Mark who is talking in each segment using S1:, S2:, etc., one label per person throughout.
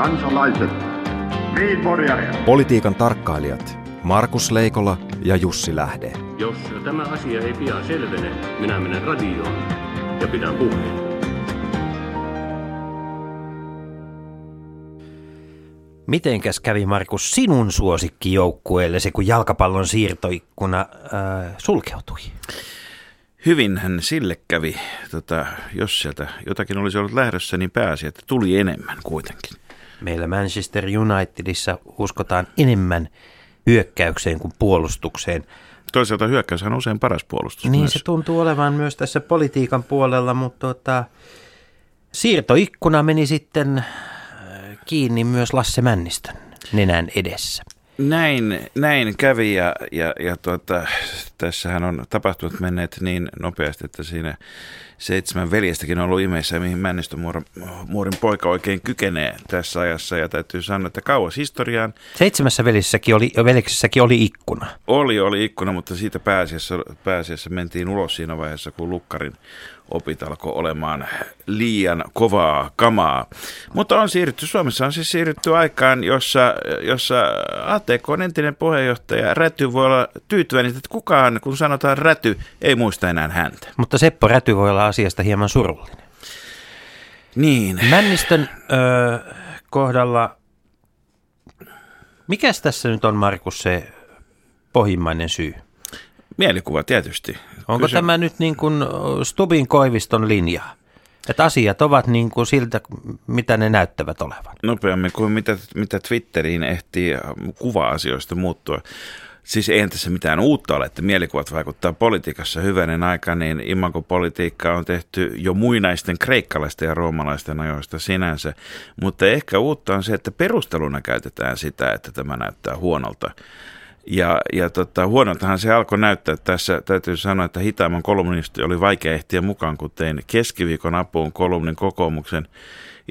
S1: kansalaiset. Niin,
S2: Politiikan tarkkailijat Markus Leikola ja Jussi Lähde.
S3: Jos tämä asia ei pian selvene, minä menen radioon ja pidän puheen.
S4: Mitenkäs kävi Markus sinun suosikkijoukkueellesi, kun jalkapallon siirtoikkuna äh, sulkeutui?
S5: Hyvinhän sille kävi, tota, jos sieltä jotakin olisi ollut lähdössä, niin pääsi, että tuli enemmän kuitenkin.
S4: Meillä Manchester Unitedissa uskotaan enemmän hyökkäykseen kuin puolustukseen.
S5: Toisaalta hyökkäys on usein paras puolustus.
S4: Niin
S5: myös.
S4: se tuntuu olevan myös tässä politiikan puolella, mutta tota, siirtoikkuna meni sitten äh, kiinni myös Lasse Männistön nenän edessä.
S5: Näin, näin kävi ja, ja, ja tuota, tässähän on tapahtunut menneet niin nopeasti, että siinä seitsemän veljestäkin on ollut imeissä, mihin Männistömuorin poika oikein kykenee tässä ajassa. Ja täytyy sanoa, että kauas historiaan.
S4: Seitsemässä velissäkin oli, veljeksessäkin oli ikkuna.
S5: Oli, oli ikkuna, mutta siitä pääasiassa, pääasiassa mentiin ulos siinä vaiheessa, kun Lukkarin opit alkoi olemaan liian kovaa kamaa. Mutta on siirrytty, Suomessa on siis siirrytty aikaan, jossa, jossa ATK on entinen puheenjohtaja. Räty voi olla tyytyväinen, että kukaan, kun sanotaan räty, ei muista enää häntä.
S4: Mutta Seppo Räty voi olla asiasta hieman surullinen.
S5: Niin.
S4: Männistön öö, kohdalla, mikäs tässä nyt on Markus se pohjimmainen syy?
S5: Mielikuva tietysti.
S4: Onko Kysy... tämä nyt niin kuin Stubin Koiviston linja? Että asiat ovat niin kuin siltä, mitä ne näyttävät olevan.
S5: Nopeammin kuin mitä, mitä Twitteriin ehtii kuva-asioista muuttua. Siis ei tässä mitään uutta ole, että mielikuvat vaikuttaa politiikassa hyvänen aika, niin imagopolitiikka on tehty jo muinaisten kreikkalaisten ja roomalaisten ajoista sinänsä. Mutta ehkä uutta on se, että perusteluna käytetään sitä, että tämä näyttää huonolta. Ja, ja tota, huonoltahan se alkoi näyttää tässä. Täytyy sanoa, että hitaamman kolumnisti oli vaikea ehtiä mukaan, kun tein keskiviikon apuun kolumnin kokoomuksen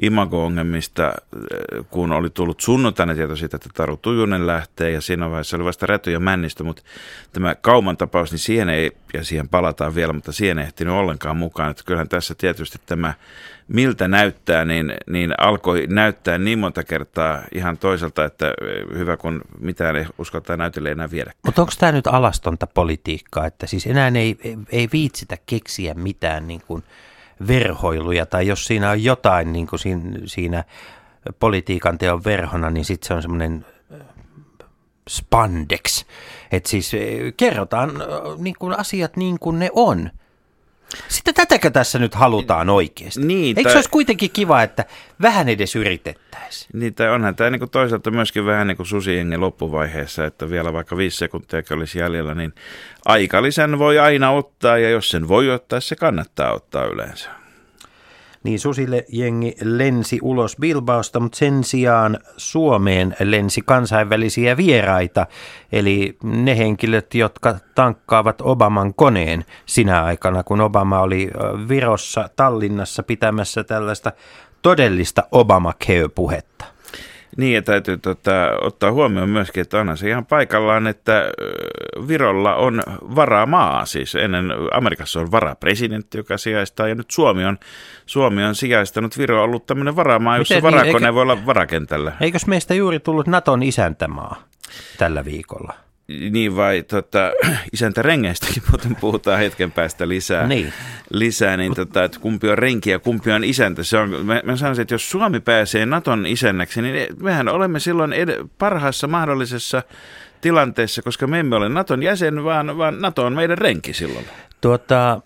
S5: imago-ongelmista, äh, kun oli tullut sunnuntaina tieto siitä, että Taru Tujunen lähtee ja siinä vaiheessa oli vasta Räty ja Männistö, mutta tämä Kauman tapaus, niin siihen ei, ja siihen palataan vielä, mutta siihen ei ehtinyt ollenkaan mukaan. Että kyllähän tässä tietysti tämä miltä näyttää, niin, niin alkoi näyttää niin monta kertaa ihan toiselta, että äh, hyvä kun mitään ei uskaltaa näytelle enää viedä.
S4: Mutta onko tämä nyt alastonta politiikkaa, että siis enää ei, ei viitsitä keksiä mitään niin kuin – verhoiluja tai jos siinä on jotain niin kuin siinä, politiikan teon verhona, niin sitten se on semmoinen spandex. Että siis kerrotaan niin kuin asiat niin kuin ne on. Sitten tätäkö tässä nyt halutaan oikeasti? Niin, Eikö tai... se olisi kuitenkin kiva, että vähän edes yritettäisiin?
S5: Niin, tai onhan tämä niin toisaalta myöskin vähän niin kuin susiengen loppuvaiheessa, että vielä vaikka viisi sekuntia olisi jäljellä, niin aikalisän voi aina ottaa, ja jos sen voi ottaa, se kannattaa ottaa yleensä
S4: niin susille jengi lensi ulos Bilbaosta, mutta sen sijaan Suomeen lensi kansainvälisiä vieraita, eli ne henkilöt, jotka tankkaavat Obaman koneen sinä aikana, kun Obama oli Virossa, Tallinnassa pitämässä tällaista todellista Obamacare-puhetta.
S5: Niin, ja täytyy tota, ottaa huomioon myöskin, että onhan se ihan paikallaan, että Virolla on varamaa, siis ennen Amerikassa on varapresidentti, joka sijaistaa, ja nyt Suomi on, Suomi on sijaistanut Viro on ollut tämmöinen varamaa, jossa Miten, varakone niin, eikö, voi olla varakentällä.
S4: Eikös meistä juuri tullut Naton isäntämaa tällä viikolla?
S5: Niin vai tota, isäntä rengeistäkin muuten puhutaan hetken päästä lisää.
S4: Niin.
S5: Lisää, niin tota, että kumpi on renki ja kumpi on isäntä. Se on, mä, mä sanoisin, että jos Suomi pääsee Naton isännäksi, niin mehän olemme silloin ed- parhaassa mahdollisessa tilanteessa, koska me emme ole Naton jäsen, vaan, vaan Nato on meidän renki silloin.
S4: Tuota,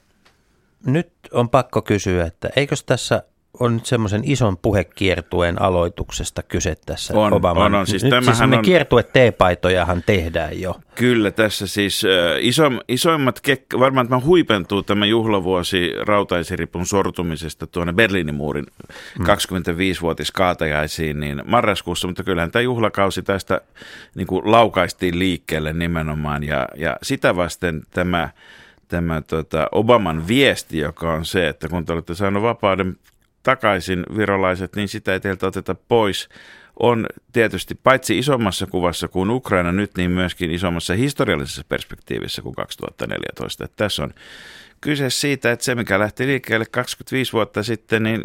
S4: nyt on pakko kysyä, että eikös tässä on nyt semmoisen ison puhekiertueen aloituksesta kyse tässä
S5: on,
S4: Obaman.
S5: On,
S4: on.
S5: Siis
S4: nyt siis on... kiertue teepaitojahan tehdään jo.
S5: Kyllä, tässä siis iso, isoimmat, kek- varmaan tämä huipentuu tämä juhlavuosi rautaisiripun sortumisesta tuonne Berliinin muurin hmm. 25-vuotis kaatajaisiin niin marraskuussa, mutta kyllähän tämä juhlakausi tästä niin kuin laukaistiin liikkeelle nimenomaan ja, ja sitä vasten tämä tämä tota, Obaman viesti, joka on se, että kun te olette saaneet vapauden takaisin virolaiset, niin sitä ei teiltä oteta pois. on tietysti paitsi isommassa kuvassa kuin Ukraina nyt, niin myöskin isommassa historiallisessa perspektiivissä kuin 2014. Että tässä on kyse siitä, että se mikä lähti liikkeelle 25 vuotta sitten, niin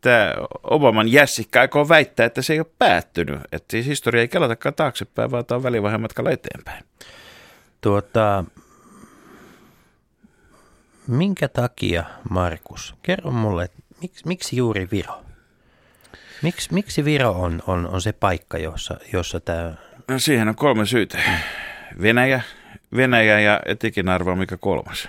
S5: tämä Obaman jässikkä aikoo väittää, että se ei ole päättynyt. Että siis historia ei kelatakaan taaksepäin, vaan tämä on välivaiheen matkalla eteenpäin.
S4: Tuota, minkä takia, Markus, kerro mulle, miksi, miksi juuri Viro? Miks, miksi Viro on, on, on se paikka, jossa, jossa tämä...
S5: No siihen on kolme syytä. Venäjä, Venäjä ja etikin arvo, mikä kolmas.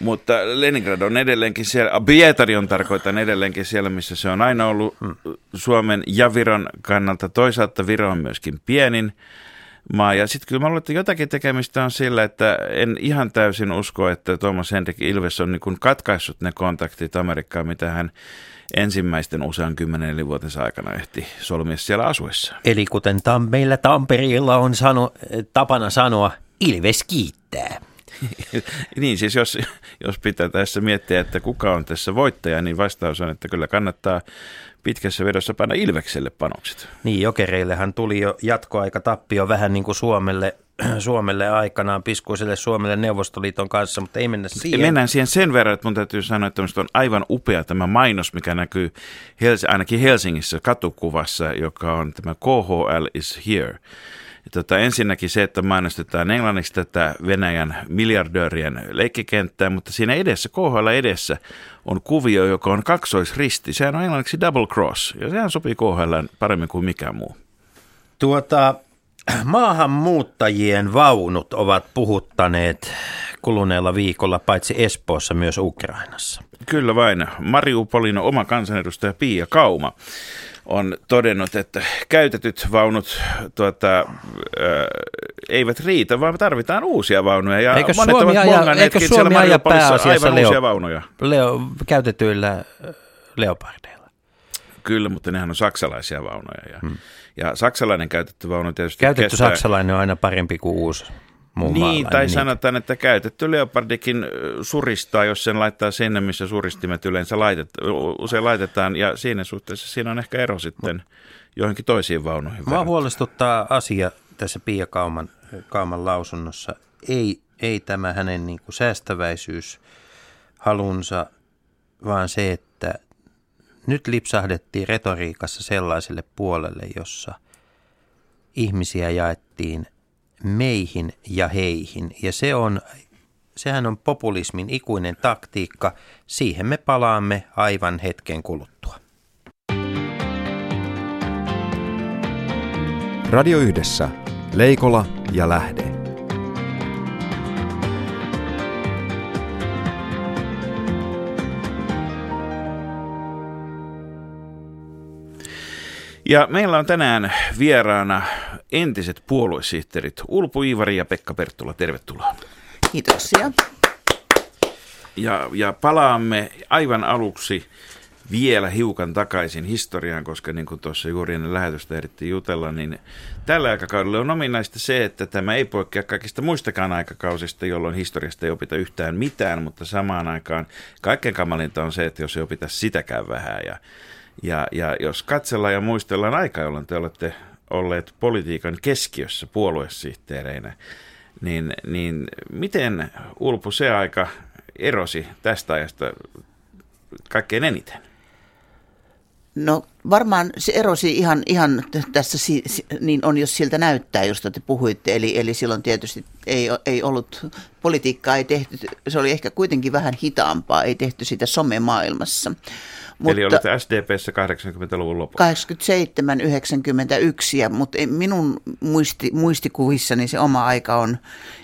S5: Mutta Leningrad on edelleenkin siellä, Pietari on tarkoitan edelleenkin siellä, missä se on aina ollut hmm. Suomen ja Viron kannalta. Toisaalta Viro on myöskin pienin maa. Ja sitten kyllä mä luulen, että jotakin tekemistä on sillä, että en ihan täysin usko, että Thomas Hendrik Ilves on niin katkaissut ne kontaktit Amerikkaan, mitä hän ensimmäisten usean kymmenen eli vuotensa aikana ehti solmia siellä asuessa.
S4: Eli kuten tam- meillä Tampereella on sano, tapana sanoa, Ilves kiittää.
S5: niin siis jos, jos pitää tässä miettiä, että kuka on tässä voittaja, niin vastaus on, että kyllä kannattaa pitkässä vedossa panna Ilvekselle panokset.
S4: Niin, jokereillehan tuli jo jatkoaika tappio vähän niin kuin Suomelle, Suomelle aikanaan, piskuiselle Suomelle Neuvostoliiton kanssa, mutta ei mennä siihen.
S5: Mennään siihen sen verran, että mun täytyy sanoa, että on aivan upea tämä mainos, mikä näkyy Hels- ainakin Helsingissä katukuvassa, joka on tämä KHL is here. Tota, ensinnäkin se, että mainostetaan englanniksi tätä Venäjän miljardöörien leikkikenttää, mutta siinä edessä, KHL edessä, on kuvio, joka on kaksoisristi. Sehän on englanniksi double cross, ja sehän sopii KHL paremmin kuin mikään muu.
S4: Tuota, maahanmuuttajien vaunut ovat puhuttaneet kuluneella viikolla paitsi Espoossa myös Ukrainassa.
S5: Kyllä vain. Mariupolin oma kansanedustaja Pia Kauma on todennut, että käytetyt vaunut tuota, äh, eivät riitä, vaan tarvitaan uusia vaunuja. Ja
S4: eikö monet Suomi
S5: ovat
S4: aja, eikö Suomi aja pääasiassa leo,
S5: uusia vaunuja.
S4: Leo, käytetyillä leopardeilla?
S5: Kyllä, mutta nehän on saksalaisia vaunuja. Ja, hmm. ja saksalainen käytetty vaunu tietysti
S4: Käytetty
S5: kestää...
S4: saksalainen on aina parempi kuin uusi muun
S5: Niin, tai
S4: niin.
S5: sanotaan, että käytetty leopardikin suristaa, jos sen laittaa sinne, missä suristimet yleensä laitet, usein laitetaan, ja siinä suhteessa siinä on ehkä ero sitten johonkin toisiin vaunuihin.
S4: Mua huolestuttaa asia tässä Pia Kauman, Kauman lausunnossa. Ei, ei tämä hänen niin kuin säästäväisyys halunsa, vaan se, että nyt lipsahdettiin retoriikassa sellaiselle puolelle, jossa ihmisiä jaettiin – meihin ja heihin. Ja se on, sehän on populismin ikuinen taktiikka. Siihen me palaamme aivan hetken kuluttua.
S2: Radio Yhdessä. Leikola ja Lähde.
S5: Ja meillä on tänään vieraana entiset puoluesihteerit Ulpu Iivari ja Pekka Perttula. Tervetuloa.
S6: Kiitoksia.
S5: Ja, ja palaamme aivan aluksi vielä hiukan takaisin historiaan, koska niin kuin tuossa juuri ennen lähetystä ehdittiin jutella, niin tällä aikakaudella on ominaista se, että tämä ei poikkea kaikista muistakaan aikakausista, jolloin historiasta ei opita yhtään mitään, mutta samaan aikaan kaikkein kamalinta on se, että jos ei opita sitäkään vähän. Ja, ja, ja jos katsellaan ja muistellaan aikaa, jolloin te olette olleet politiikan keskiössä puoluesihteereinä, niin, niin miten Ulpu se aika erosi tästä ajasta kaikkein eniten?
S6: No varmaan se erosi ihan, ihan tässä, niin on jos siltä näyttää, josta te puhuitte. Eli, eli silloin tietysti ei, ei ollut, politiikkaa ei tehty, se oli ehkä kuitenkin vähän hitaampaa, ei tehty sitä somemaailmassa.
S5: Mutta, Eli olit SDPssä 80-luvun lopussa?
S6: 87, 91, ja, mutta minun muisti, muistikuvissani se oma aika on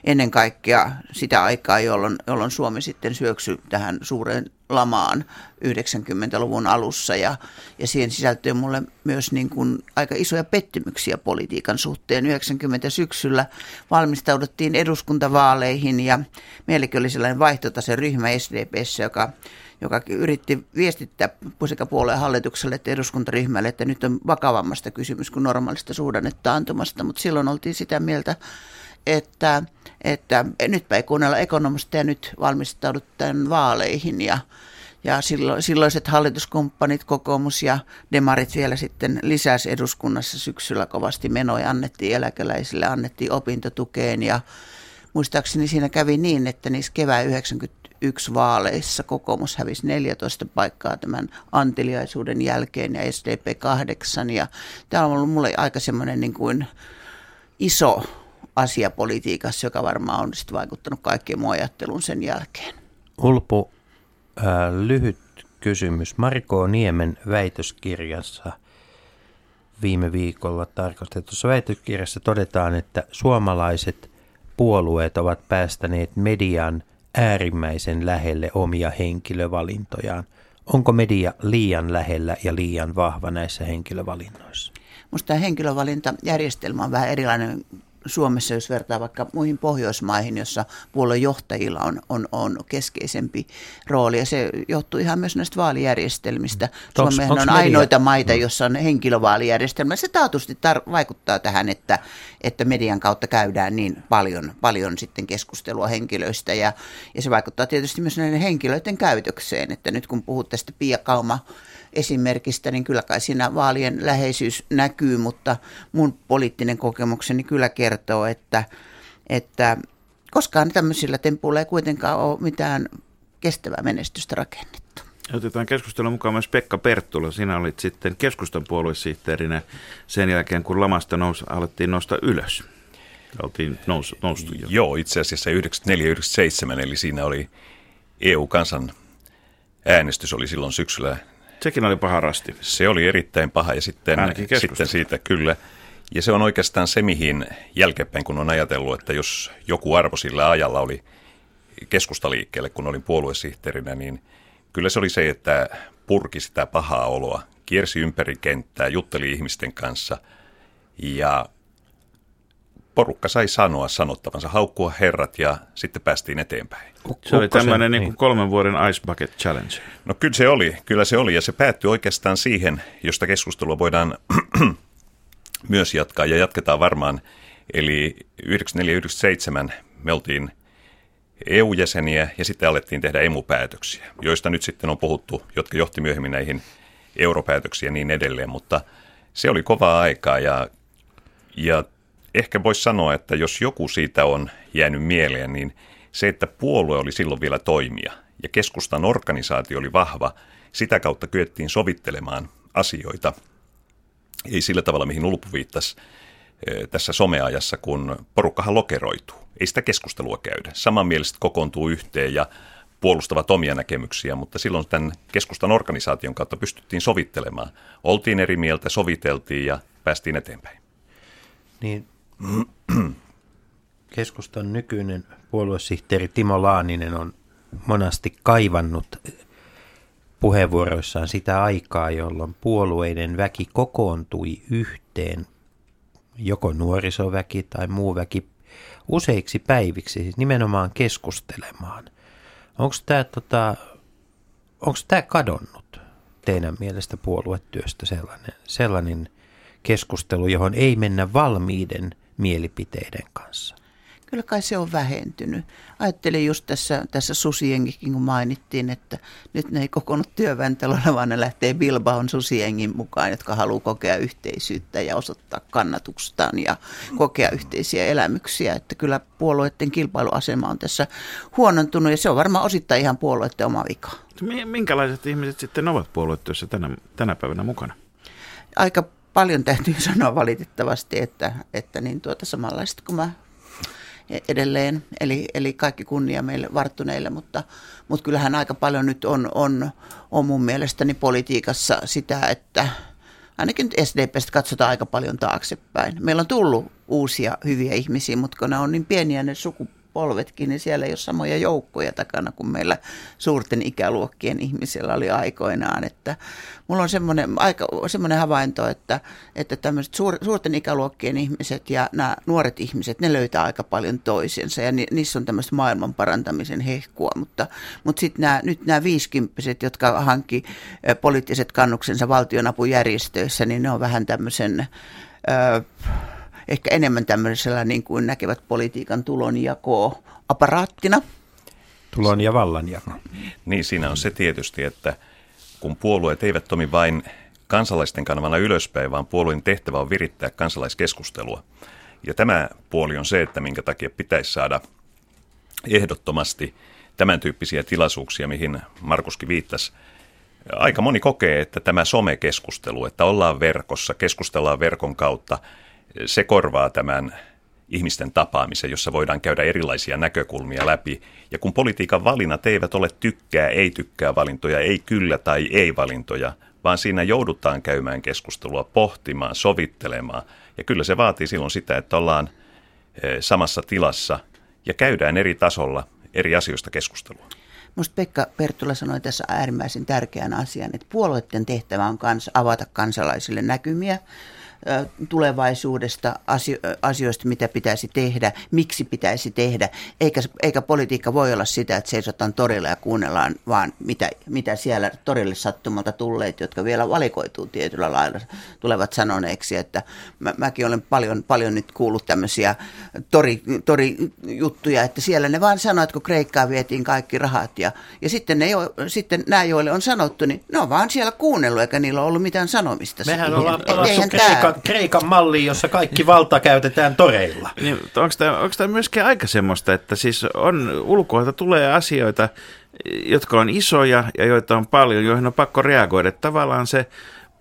S6: ennen kaikkea sitä aikaa, jolloin, jolloin Suomi sitten syöksyi tähän suureen lamaan 90-luvun alussa ja, ja siihen sisältyy mulle myös niin kuin aika isoja pettymyksiä politiikan suhteen. 90 syksyllä valmistauduttiin eduskuntavaaleihin ja meilläkin oli sellainen ryhmä SDPssä, joka joka yritti viestittää sekä puolueen hallitukselle että eduskuntaryhmälle, että nyt on vakavammasta kysymys kuin normaalista suhdannetaantumasta, mutta silloin oltiin sitä mieltä, että, että nytpä ei kuunnella ekonomista ja nyt valmistaudut tämän vaaleihin ja ja sillo, silloiset hallituskumppanit, kokoomus ja demarit vielä sitten lisäsi eduskunnassa syksyllä kovasti menoja, annettiin eläkeläisille, annettiin opintotukeen ja muistaakseni siinä kävi niin, että niissä kevään 91 vaaleissa kokoomus hävisi 14 paikkaa tämän antiliaisuuden jälkeen ja SDP 8 ja tämä on ollut mulle aika semmoinen niin kuin iso asia politiikassa, joka varmaan on sitten vaikuttanut kaikkeen mun ajatteluun sen jälkeen.
S4: Ulpu, äh, lyhyt kysymys. Marko Niemen väitöskirjassa viime viikolla tarkastetussa väitöskirjassa todetaan, että suomalaiset puolueet ovat päästäneet median äärimmäisen lähelle omia henkilövalintojaan. Onko media liian lähellä ja liian vahva näissä henkilövalinnoissa?
S6: Minusta tämä henkilövalintajärjestelmä on vähän erilainen Suomessa, jos vertaa vaikka muihin Pohjoismaihin, jossa puoluejohtajilla on, on, on keskeisempi rooli. Ja se johtuu ihan myös näistä vaalijärjestelmistä.
S4: Onks-
S6: Suomeen
S4: onks
S6: on
S4: media-
S6: ainoita maita, jossa on henkilövaalijärjestelmä. Se taatusti tar- vaikuttaa tähän, että, että median kautta käydään niin paljon, paljon sitten keskustelua henkilöistä. Ja, ja se vaikuttaa tietysti myös näiden henkilöiden käytökseen. Että nyt kun puhut tästä Pia Kauma esimerkistä, niin kyllä kai siinä vaalien läheisyys näkyy, mutta mun poliittinen kokemukseni kyllä kertoo, että, että koskaan tämmöisillä tempuilla ei kuitenkaan ole mitään kestävää menestystä rakennettu.
S5: Otetaan keskustelun mukaan myös Pekka Perttula. Sinä olit sitten keskustan puoluesihteerinä sen jälkeen, kun lamasta nous, alettiin nousta ylös. Oltiin nous, noustu jo.
S7: Joo, itse asiassa 94-97, eli siinä oli EU-kansan äänestys oli silloin syksyllä.
S5: Sekin oli paha rasti.
S7: Se oli erittäin paha ja sitten, sitten siitä kyllä. Ja se on oikeastaan se, mihin jälkeenpäin, kun on ajatellut, että jos joku arvo sillä ajalla oli keskustaliikkeelle, kun olin puoluesihteerinä, niin kyllä se oli se, että purki sitä pahaa oloa, kiersi ympäri kenttää, jutteli ihmisten kanssa ja porukka sai sanoa sanottavansa, haukkua herrat ja sitten päästiin eteenpäin.
S5: Se oli tämmöinen niin kuin kolmen vuoden Ice Bucket Challenge.
S7: No kyllä se oli, kyllä se oli ja se päättyi oikeastaan siihen, josta keskustelua voidaan myös jatkaa ja jatketaan varmaan. Eli 94-97 me oltiin EU-jäseniä ja sitten alettiin tehdä emupäätöksiä, joista nyt sitten on puhuttu, jotka johti myöhemmin näihin europäätöksiin ja niin edelleen, mutta se oli kovaa aikaa ja, ja ehkä voisi sanoa, että jos joku siitä on jäänyt mieleen, niin se, että puolue oli silloin vielä toimija ja keskustan organisaatio oli vahva, sitä kautta kyettiin sovittelemaan asioita. Ei sillä tavalla, mihin Ulpu viittasi eh, tässä someajassa, kun porukkahan lokeroituu. Ei sitä keskustelua käydä. Samanmieliset kokoontuu yhteen ja puolustavat omia näkemyksiä, mutta silloin tämän keskustan organisaation kautta pystyttiin sovittelemaan. Oltiin eri mieltä, soviteltiin ja päästiin eteenpäin.
S4: Niin keskustan nykyinen puoluesihteeri Timo Laaninen on monasti kaivannut puheenvuoroissaan sitä aikaa, jolloin puolueiden väki kokoontui yhteen, joko nuorisoväki tai muu väki, useiksi päiviksi, siis nimenomaan keskustelemaan. Onko tämä tota, onks tää kadonnut teidän mielestä puoluetyöstä sellainen, sellainen keskustelu, johon ei mennä valmiiden mielipiteiden kanssa?
S6: Kyllä kai se on vähentynyt. Ajattelin just tässä, tässä susiengikin, kun mainittiin, että nyt ne ei kokoonnut työväntelolla, vaan ne lähtee Bilbaon susiengin mukaan, jotka haluaa kokea yhteisyyttä ja osoittaa kannatustaan ja kokea yhteisiä elämyksiä. Että kyllä puolueiden kilpailuasema on tässä huonontunut ja se on varmaan osittain ihan puolueiden oma vika.
S5: Mi- Minkälaiset ihmiset sitten ovat puoluetyössä tänä, tänä päivänä mukana?
S6: Aika paljon täytyy sanoa valitettavasti, että, että niin tuota samanlaiset kuin mä edelleen, eli, eli kaikki kunnia meille varttuneille, mutta, mutta kyllähän aika paljon nyt on, on, on mun mielestäni politiikassa sitä, että ainakin nyt SDPstä katsotaan aika paljon taaksepäin. Meillä on tullut uusia hyviä ihmisiä, mutta kun ne on niin pieniä ne sukupolvetkin, niin siellä ei ole samoja joukkoja takana kuin meillä suurten ikäluokkien ihmisillä oli aikoinaan. Että mulla on semmoinen, aika, semmoinen havainto, että, että tämmöiset suur, suurten ikäluokkien ihmiset ja nämä nuoret ihmiset, ne löytää aika paljon toisensa ja ni, niissä on tämmöistä maailman parantamisen hehkua, mutta, mutta sitten nämä, nyt nämä viisikymppiset, jotka hankki poliittiset kannuksensa valtionapujärjestöissä, niin ne on vähän tämmöisen... Ö, ehkä enemmän tämmöisellä niin kuin näkevät politiikan tulonjakoa aparaattina.
S4: tulon ja vallanjako.
S7: Niin, siinä on se tietysti, että kun puolueet eivät toimi vain kansalaisten kanavana ylöspäin, vaan puolueen tehtävä on virittää kansalaiskeskustelua. Ja tämä puoli on se, että minkä takia pitäisi saada ehdottomasti tämän tyyppisiä tilaisuuksia, mihin Markuskin viittasi. Aika moni kokee, että tämä somekeskustelu, että ollaan verkossa, keskustellaan verkon kautta, se korvaa tämän ihmisten tapaamisen, jossa voidaan käydä erilaisia näkökulmia läpi. Ja kun politiikan valinnat eivät ole tykkää, ei tykkää valintoja, ei kyllä tai ei valintoja, vaan siinä joudutaan käymään keskustelua, pohtimaan, sovittelemaan. Ja kyllä se vaatii silloin sitä, että ollaan eh, samassa tilassa ja käydään eri tasolla eri asioista keskustelua.
S6: Minusta Pekka Perttula sanoi tässä äärimmäisen tärkeän asian, että puolueiden tehtävä on kans avata kansalaisille näkymiä tulevaisuudesta, asioista, mitä pitäisi tehdä, miksi pitäisi tehdä, eikä, eikä politiikka voi olla sitä, että seisotaan torilla ja kuunnellaan vaan mitä, mitä siellä torille sattumalta tulleet, jotka vielä valikoituu tietyllä lailla, tulevat sanoneeksi, että mä, mäkin olen paljon, paljon nyt kuullut tämmöisiä tori, torijuttuja, että siellä ne vaan sanoivat, että kun Kreikkaa vietiin kaikki rahat ja, ja sitten, ne jo, sitten nämä, joille on sanottu, niin ne on vaan siellä kuunnellut, eikä niillä ole ollut mitään sanomista.
S4: Mehän ollaan palattu Kreikan Kreikan malliin, jossa kaikki valta käytetään toreilla.
S5: Niin, onko tämä, onko tämä myöskin aika semmoista, että siis on ulkoilta tulee asioita, jotka on isoja ja joita on paljon, joihin on pakko reagoida. Tavallaan se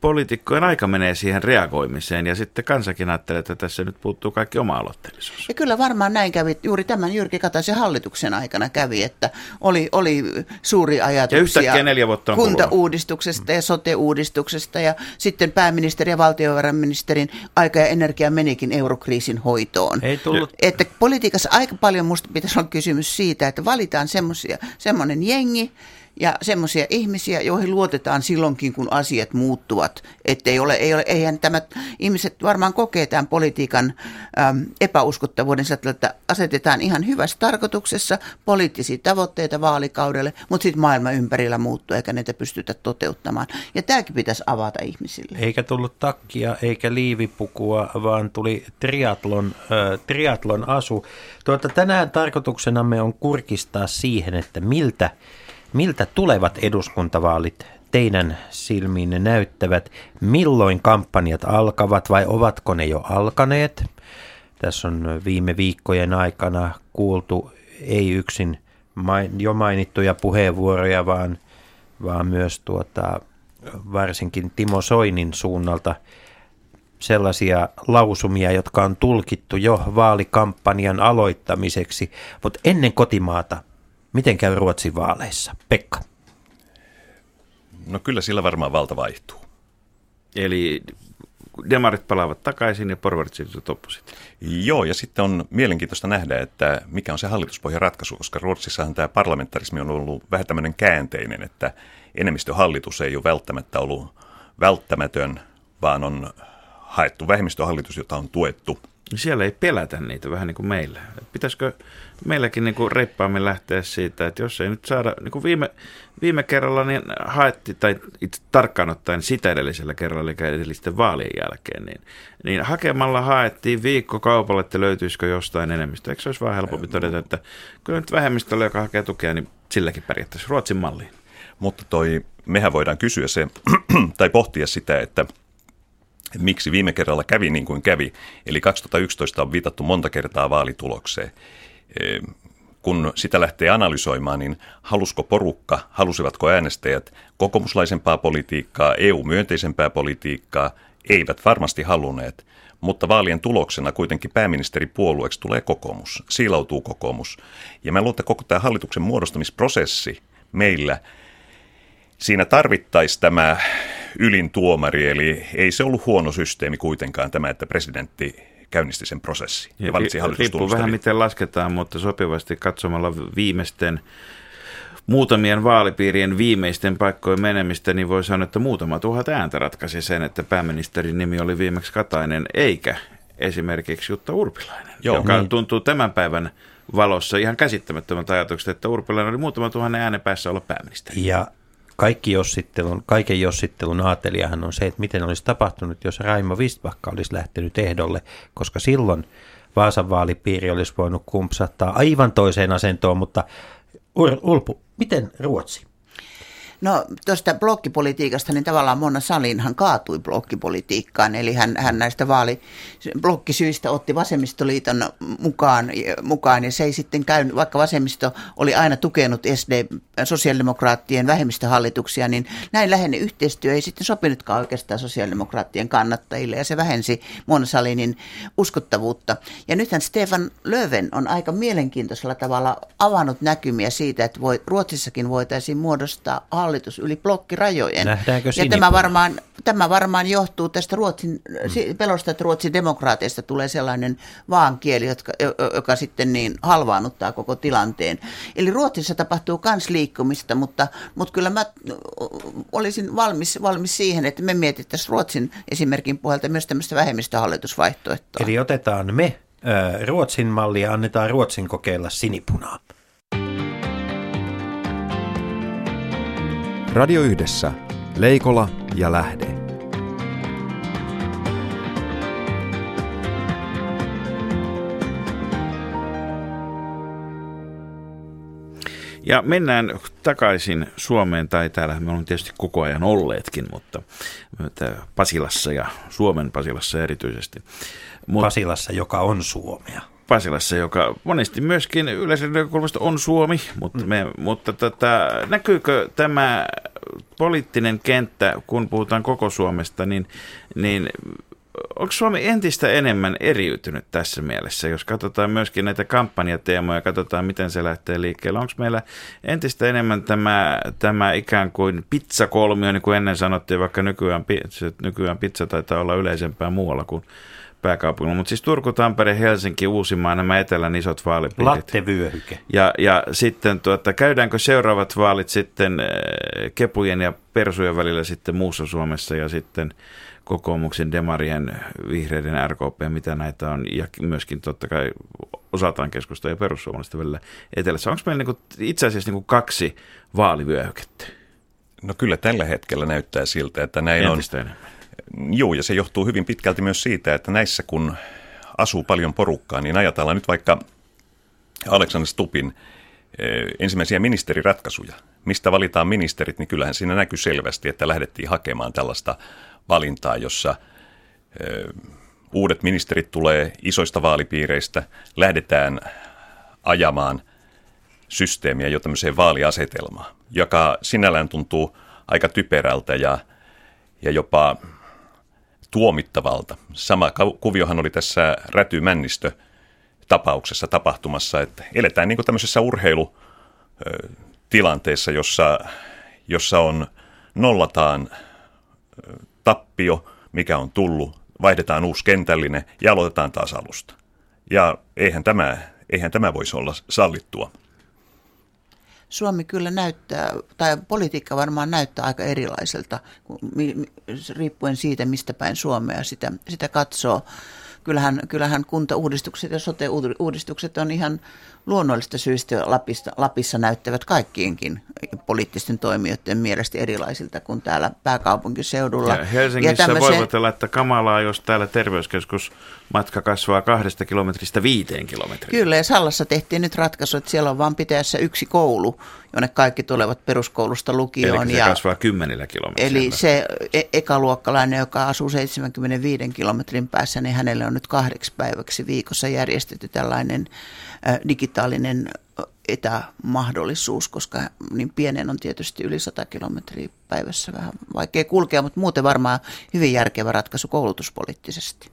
S5: poliitikkojen aika menee siihen reagoimiseen ja sitten kansakin ajattelee, että tässä nyt puuttuu kaikki oma-aloitteellisuus.
S6: Ja kyllä varmaan näin kävi, juuri tämän Jyrki Kataisen hallituksen aikana kävi, että oli, oli suuri ajatuksia
S5: ja neljä vuotta
S6: kuntauudistuksesta ja sote-uudistuksesta ja sitten pääministeri ja valtiovarainministerin aika ja energia menikin eurokriisin hoitoon.
S4: Ei tullut.
S6: Että politiikassa aika paljon musta pitäisi olla kysymys siitä, että valitaan semmoinen jengi, ja semmoisia ihmisiä, joihin luotetaan silloinkin, kun asiat muuttuvat. Että ei ole, ei ole, eihän tämä, ihmiset varmaan kokee tämän politiikan äm, epäuskottavuuden, että asetetaan ihan hyvässä tarkoituksessa poliittisia tavoitteita vaalikaudelle, mutta sitten maailma ympärillä muuttuu eikä niitä pystytä toteuttamaan. Ja tämäkin pitäisi avata ihmisille.
S4: Eikä tullut takkia eikä liivipukua, vaan tuli triatlon, äh, triatlon asu. Tuota, tänään tarkoituksenamme on kurkistaa siihen, että miltä Miltä tulevat eduskuntavaalit teidän silmiinne näyttävät? Milloin kampanjat alkavat vai ovatko ne jo alkaneet? Tässä on viime viikkojen aikana kuultu ei yksin jo mainittuja puheenvuoroja, vaan, vaan myös tuota, varsinkin Timo Soinin suunnalta sellaisia lausumia, jotka on tulkittu jo vaalikampanjan aloittamiseksi, mutta ennen kotimaata – Miten käy Ruotsin vaaleissa? Pekka.
S7: No kyllä sillä varmaan valta vaihtuu.
S5: Eli demarit palaavat takaisin ja porvarit siirtyvät oppositioon.
S7: Joo, ja sitten on mielenkiintoista nähdä, että mikä on se hallituspohjan ratkaisu, koska Ruotsissahan tämä parlamentarismi on ollut vähän tämmöinen käänteinen, että enemmistöhallitus ei ole välttämättä ollut välttämätön, vaan on haettu vähemmistöhallitus, jota on tuettu –
S5: siellä ei pelätä niitä vähän niin kuin meillä. Pitäisikö meilläkin niin kuin reippaammin lähteä siitä, että jos ei nyt saada, niin kuin viime, viime kerralla niin haettiin, tai itse tarkkaan ottaen sitä edellisellä kerralla, eli edellisten vaalien jälkeen, niin, niin hakemalla haettiin viikko kaupalle, että löytyisikö jostain enemmistö. Eikö se olisi vähän helpompi todeta, että kyllä nyt vähemmistöllä, joka hakee tukea, niin silläkin pärjättäisiin Ruotsin malliin.
S7: Mutta toi, mehän voidaan kysyä se, tai pohtia sitä, että – miksi viime kerralla kävi niin kuin kävi. Eli 2011 on viitattu monta kertaa vaalitulokseen. E, kun sitä lähtee analysoimaan, niin halusko porukka, halusivatko äänestäjät kokoomuslaisempaa politiikkaa, EU-myönteisempää politiikkaa, eivät varmasti halunneet. Mutta vaalien tuloksena kuitenkin pääministeripuolueeksi tulee kokoomus, siilautuu kokoomus. Ja mä luulen, että koko tämä hallituksen muodostamisprosessi meillä, siinä tarvittaisi tämä ylin tuomari, eli ei se ollut huono systeemi kuitenkaan tämä, että presidentti käynnisti sen prosessin ja, ja valitsi
S5: Riippuu vähän miten lasketaan, mutta sopivasti katsomalla viimeisten muutamien vaalipiirien viimeisten paikkojen menemistä, niin voi sanoa, että muutama tuhat ääntä ratkaisi sen, että pääministerin nimi oli viimeksi Katainen, eikä esimerkiksi Jutta Urpilainen, Joo, joka niin. tuntuu tämän päivän valossa ihan käsittämättömät ajatukset, että Urpilainen oli muutama tuhannen äänen päässä olla pääministeri.
S4: Ja kaikki jossittelun, kaiken jossittelun aatelijahan on se, että miten olisi tapahtunut, jos Raimo Vistbakka olisi lähtenyt ehdolle, koska silloin Vaasan vaalipiiri olisi voinut kumpsattaa aivan toiseen asentoon, mutta Ur, Ulpu, miten Ruotsi?
S6: No tuosta blokkipolitiikasta, niin tavallaan Mona Salinhan kaatui blokkipolitiikkaan, eli hän, hän näistä vaali blokkisyistä otti vasemmistoliiton mukaan, mukaan, ja se ei sitten käynyt, vaikka vasemmisto oli aina tukenut SD, sosiaalidemokraattien vähemmistöhallituksia, niin näin läheinen yhteistyö ei sitten sopinutkaan oikeastaan sosiaalidemokraattien kannattajille, ja se vähensi Mona Salinin uskottavuutta. Ja nythän Stefan Löven on aika mielenkiintoisella tavalla avannut näkymiä siitä, että voi, Ruotsissakin voitaisiin muodostaa hallitus yli blokkirajojen.
S4: Nähdäänkö
S6: ja tämä varmaan, tämä varmaan johtuu tästä Ruotsin, mm. pelosta, että Ruotsin demokraateista tulee sellainen vaankieli, jotka, joka sitten niin halvaannuttaa koko tilanteen. Eli Ruotsissa tapahtuu myös liikkumista, mutta, mutta kyllä mä olisin valmis, valmis siihen, että me mietittäisiin Ruotsin esimerkin puolelta myös tämmöistä vähemmistöhallitusvaihtoehtoa.
S4: Eli otetaan me Ruotsin malli ja annetaan Ruotsin kokeilla sinipunaa.
S2: Radio Yhdessä. Leikola ja Lähde.
S5: Ja mennään takaisin Suomeen, tai täällä me olemme tietysti koko ajan olleetkin, mutta Pasilassa ja Suomen Pasilassa erityisesti.
S4: Mut, Pasilassa, joka on Suomea.
S5: Pasilassa, joka monesti myöskin yleisen näkökulmasta on Suomi, mutta, me, mutta tota, näkyykö tämä poliittinen kenttä, kun puhutaan koko Suomesta, niin, niin onko Suomi entistä enemmän eriytynyt tässä mielessä, jos katsotaan myöskin näitä kampanjateemoja, katsotaan miten se lähtee liikkeelle. Onko meillä entistä enemmän tämä, tämä ikään kuin pizzakolmio, niin kuin ennen sanottiin, vaikka nykyään, nykyään pizza taitaa olla yleisempää muualla kuin pääkaupungilla. Mutta siis Turku, Tampere, Helsinki, Uusimaa, nämä etelän isot vaalipiirit.
S4: Lattevyöhyke.
S5: Ja, ja sitten tuota, käydäänkö seuraavat vaalit sitten äh, kepujen ja persujen välillä sitten muussa Suomessa ja sitten kokoomuksen, demarien, vihreiden, RKP, mitä näitä on, ja myöskin totta kai osataan keskustaa ja perussuomalaisten välillä etelässä. Onko meillä niin kuin, itse asiassa niin kuin kaksi vaalivyöhykettä?
S7: No kyllä tällä hetkellä näyttää siltä, että näin Entistä on. Enemmän. Joo, ja se johtuu hyvin pitkälti myös siitä, että näissä kun asuu paljon porukkaa, niin ajatellaan nyt vaikka Aleksander Stupin eh, ensimmäisiä ministeriratkaisuja. Mistä valitaan ministerit, niin kyllähän siinä näkyy selvästi, että lähdettiin hakemaan tällaista valintaa, jossa eh, uudet ministerit tulee isoista vaalipiireistä, lähdetään ajamaan systeemiä jo tämmöiseen vaaliasetelmaan, joka sinällään tuntuu aika typerältä ja, ja jopa tuomittavalta. Sama kuviohan oli tässä Räty-Männistö tapauksessa tapahtumassa, että eletään niin kuin tämmöisessä urheilutilanteessa, jossa, jossa on nollataan tappio, mikä on tullut, vaihdetaan uusi kentällinen ja aloitetaan taas alusta. Ja eihän tämä, eihän tämä voisi olla sallittua.
S6: Suomi kyllä näyttää, tai politiikka varmaan näyttää aika erilaiselta, riippuen siitä, mistä päin Suomea sitä, sitä katsoo. Kyllähän, kyllähän kuntauudistukset ja sote-uudistukset on ihan luonnollista syystä Lapissa, Lapissa näyttävät kaikkienkin poliittisten toimijoiden mielestä erilaisilta kuin täällä pääkaupunkiseudulla.
S5: Ja Helsingissä ja tämmöisen... voivat että kamalaa, jos täällä terveyskeskus matka kasvaa kahdesta kilometristä viiteen kilometriin.
S6: Kyllä, ja Sallassa tehtiin nyt ratkaisu, että siellä on vain pitäessä yksi koulu, jonne kaikki tulevat peruskoulusta lukioon.
S5: Eli se ja, kasvaa kymmenillä kilometrillä.
S6: Eli se e- ekaluokkalainen, joka asuu 75 kilometrin päässä, niin hänelle on nyt kahdeksi päiväksi viikossa järjestetty tällainen digitaalinen etämahdollisuus, koska niin pienen on tietysti yli 100 kilometriä päivässä vähän vaikea kulkea, mutta muuten varmaan hyvin järkevä ratkaisu koulutuspoliittisesti.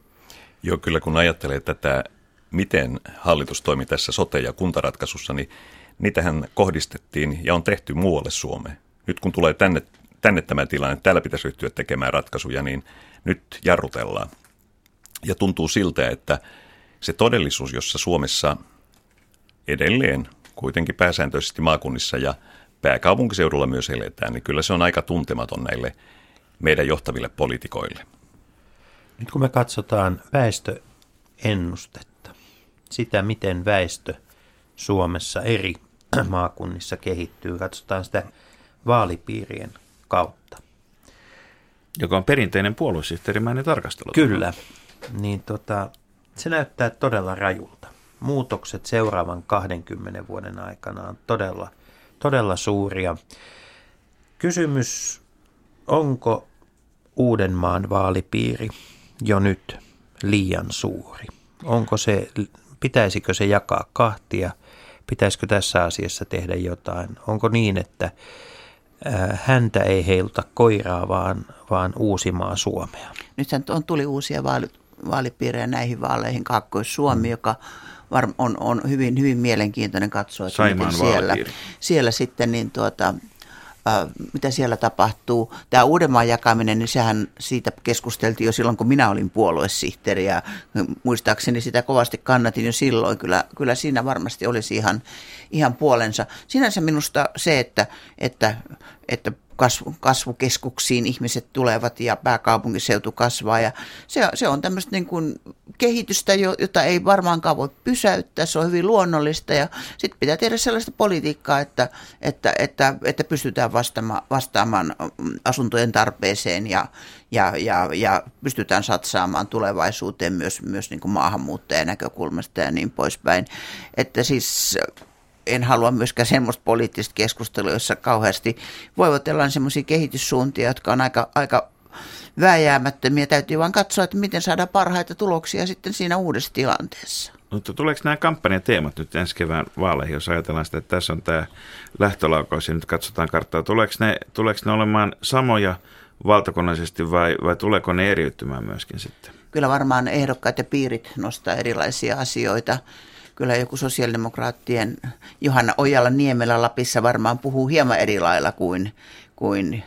S7: Joo, kyllä kun ajattelee tätä, miten hallitus toimi tässä sote- ja kuntaratkaisussa, niin niitähän kohdistettiin ja on tehty muualle Suomeen. Nyt kun tulee tänne, tänne tämä tilanne, että täällä pitäisi ryhtyä tekemään ratkaisuja, niin nyt jarrutellaan. Ja tuntuu siltä, että se todellisuus, jossa Suomessa edelleen kuitenkin pääsääntöisesti maakunnissa ja pääkaupunkiseudulla myös eletään, niin kyllä se on aika tuntematon näille meidän johtaville poliitikoille.
S4: Nyt kun me katsotaan väestöennustetta, sitä miten väestö Suomessa eri maakunnissa kehittyy, katsotaan sitä vaalipiirien kautta.
S5: Joka on perinteinen puoluesihteerimäinen tarkastelu.
S4: Kyllä, niin tota, se näyttää todella rajulta muutokset seuraavan 20 vuoden aikana on todella todella suuria. Kysymys, onko Uudenmaan vaalipiiri jo nyt liian suuri? Onko se, pitäisikö se jakaa kahtia? Pitäisikö tässä asiassa tehdä jotain? Onko niin, että häntä ei heiluta koiraa, vaan, vaan Uusimaa Suomea?
S6: Nythän on, tuli uusia vaali, vaalipiirejä näihin vaaleihin, Kaakkois-Suomi, mm. joka on, on hyvin, hyvin mielenkiintoinen katsoa, että miten siellä, siellä sitten niin tuota, mitä siellä tapahtuu. Tämä Uudenmaan jakaminen, niin sehän siitä keskusteltiin jo silloin, kun minä olin puoluesihteeri ja muistaakseni sitä kovasti kannatin jo silloin. Kyllä, kyllä siinä varmasti olisi ihan, ihan puolensa. Sinänsä minusta se, että, että, että kasvu, kasvukeskuksiin ihmiset tulevat ja pääkaupunkiseutu kasvaa. Ja se, se on tämmöistä niin kuin kehitystä, jota ei varmaankaan voi pysäyttää. Se on hyvin luonnollista ja sitten pitää tehdä sellaista politiikkaa, että, että, että, että pystytään vastaamaan, vastaamaan asuntojen tarpeeseen ja, ja, ja, ja pystytään satsaamaan tulevaisuuteen myös, myös niin kuin maahanmuuttajan näkökulmasta ja niin poispäin. Että siis en halua myöskään semmoista poliittista keskustelua, jossa kauheasti voivotellaan semmoisia kehityssuuntia, jotka on aika, aika vääjäämättömiä. Täytyy vain katsoa, että miten saadaan parhaita tuloksia sitten siinä uudessa tilanteessa.
S5: Mutta tuleeko nämä kampanjateemat nyt ensi kevään vaaleihin, jos ajatellaan sitä, että tässä on tämä lähtölaukaus ja nyt katsotaan karttaa. Tuleeko ne, tuleeko ne olemaan samoja valtakunnallisesti vai, vai tuleeko ne eriyttymään myöskin sitten?
S6: Kyllä varmaan ehdokkaat ja piirit nostaa erilaisia asioita kyllä joku sosiaalidemokraattien Johanna Ojala Niemelä Lapissa varmaan puhuu hieman eri lailla kuin, kuin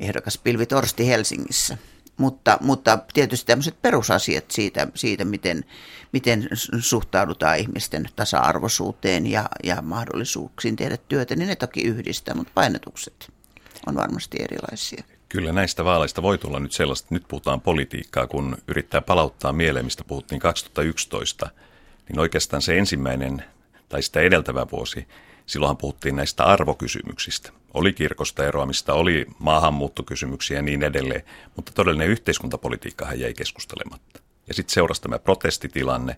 S6: ehdokas Pilvi Torsti Helsingissä. Mutta, mutta tietysti tämmöiset perusasiat siitä, siitä miten, miten suhtaudutaan ihmisten tasa-arvoisuuteen ja, ja mahdollisuuksiin tehdä työtä, niin ne toki yhdistää, mutta painotukset on varmasti erilaisia.
S7: Kyllä näistä vaaleista voi tulla nyt sellaista, nyt puhutaan politiikkaa, kun yrittää palauttaa mieleen, mistä puhuttiin 2011 – niin oikeastaan se ensimmäinen tai sitä edeltävä vuosi, silloinhan puhuttiin näistä arvokysymyksistä. Oli kirkosta eroamista, oli maahanmuuttokysymyksiä ja niin edelleen, mutta todellinen yhteiskuntapolitiikkahan jäi keskustelematta. Ja sitten seurasi tämä protestitilanne,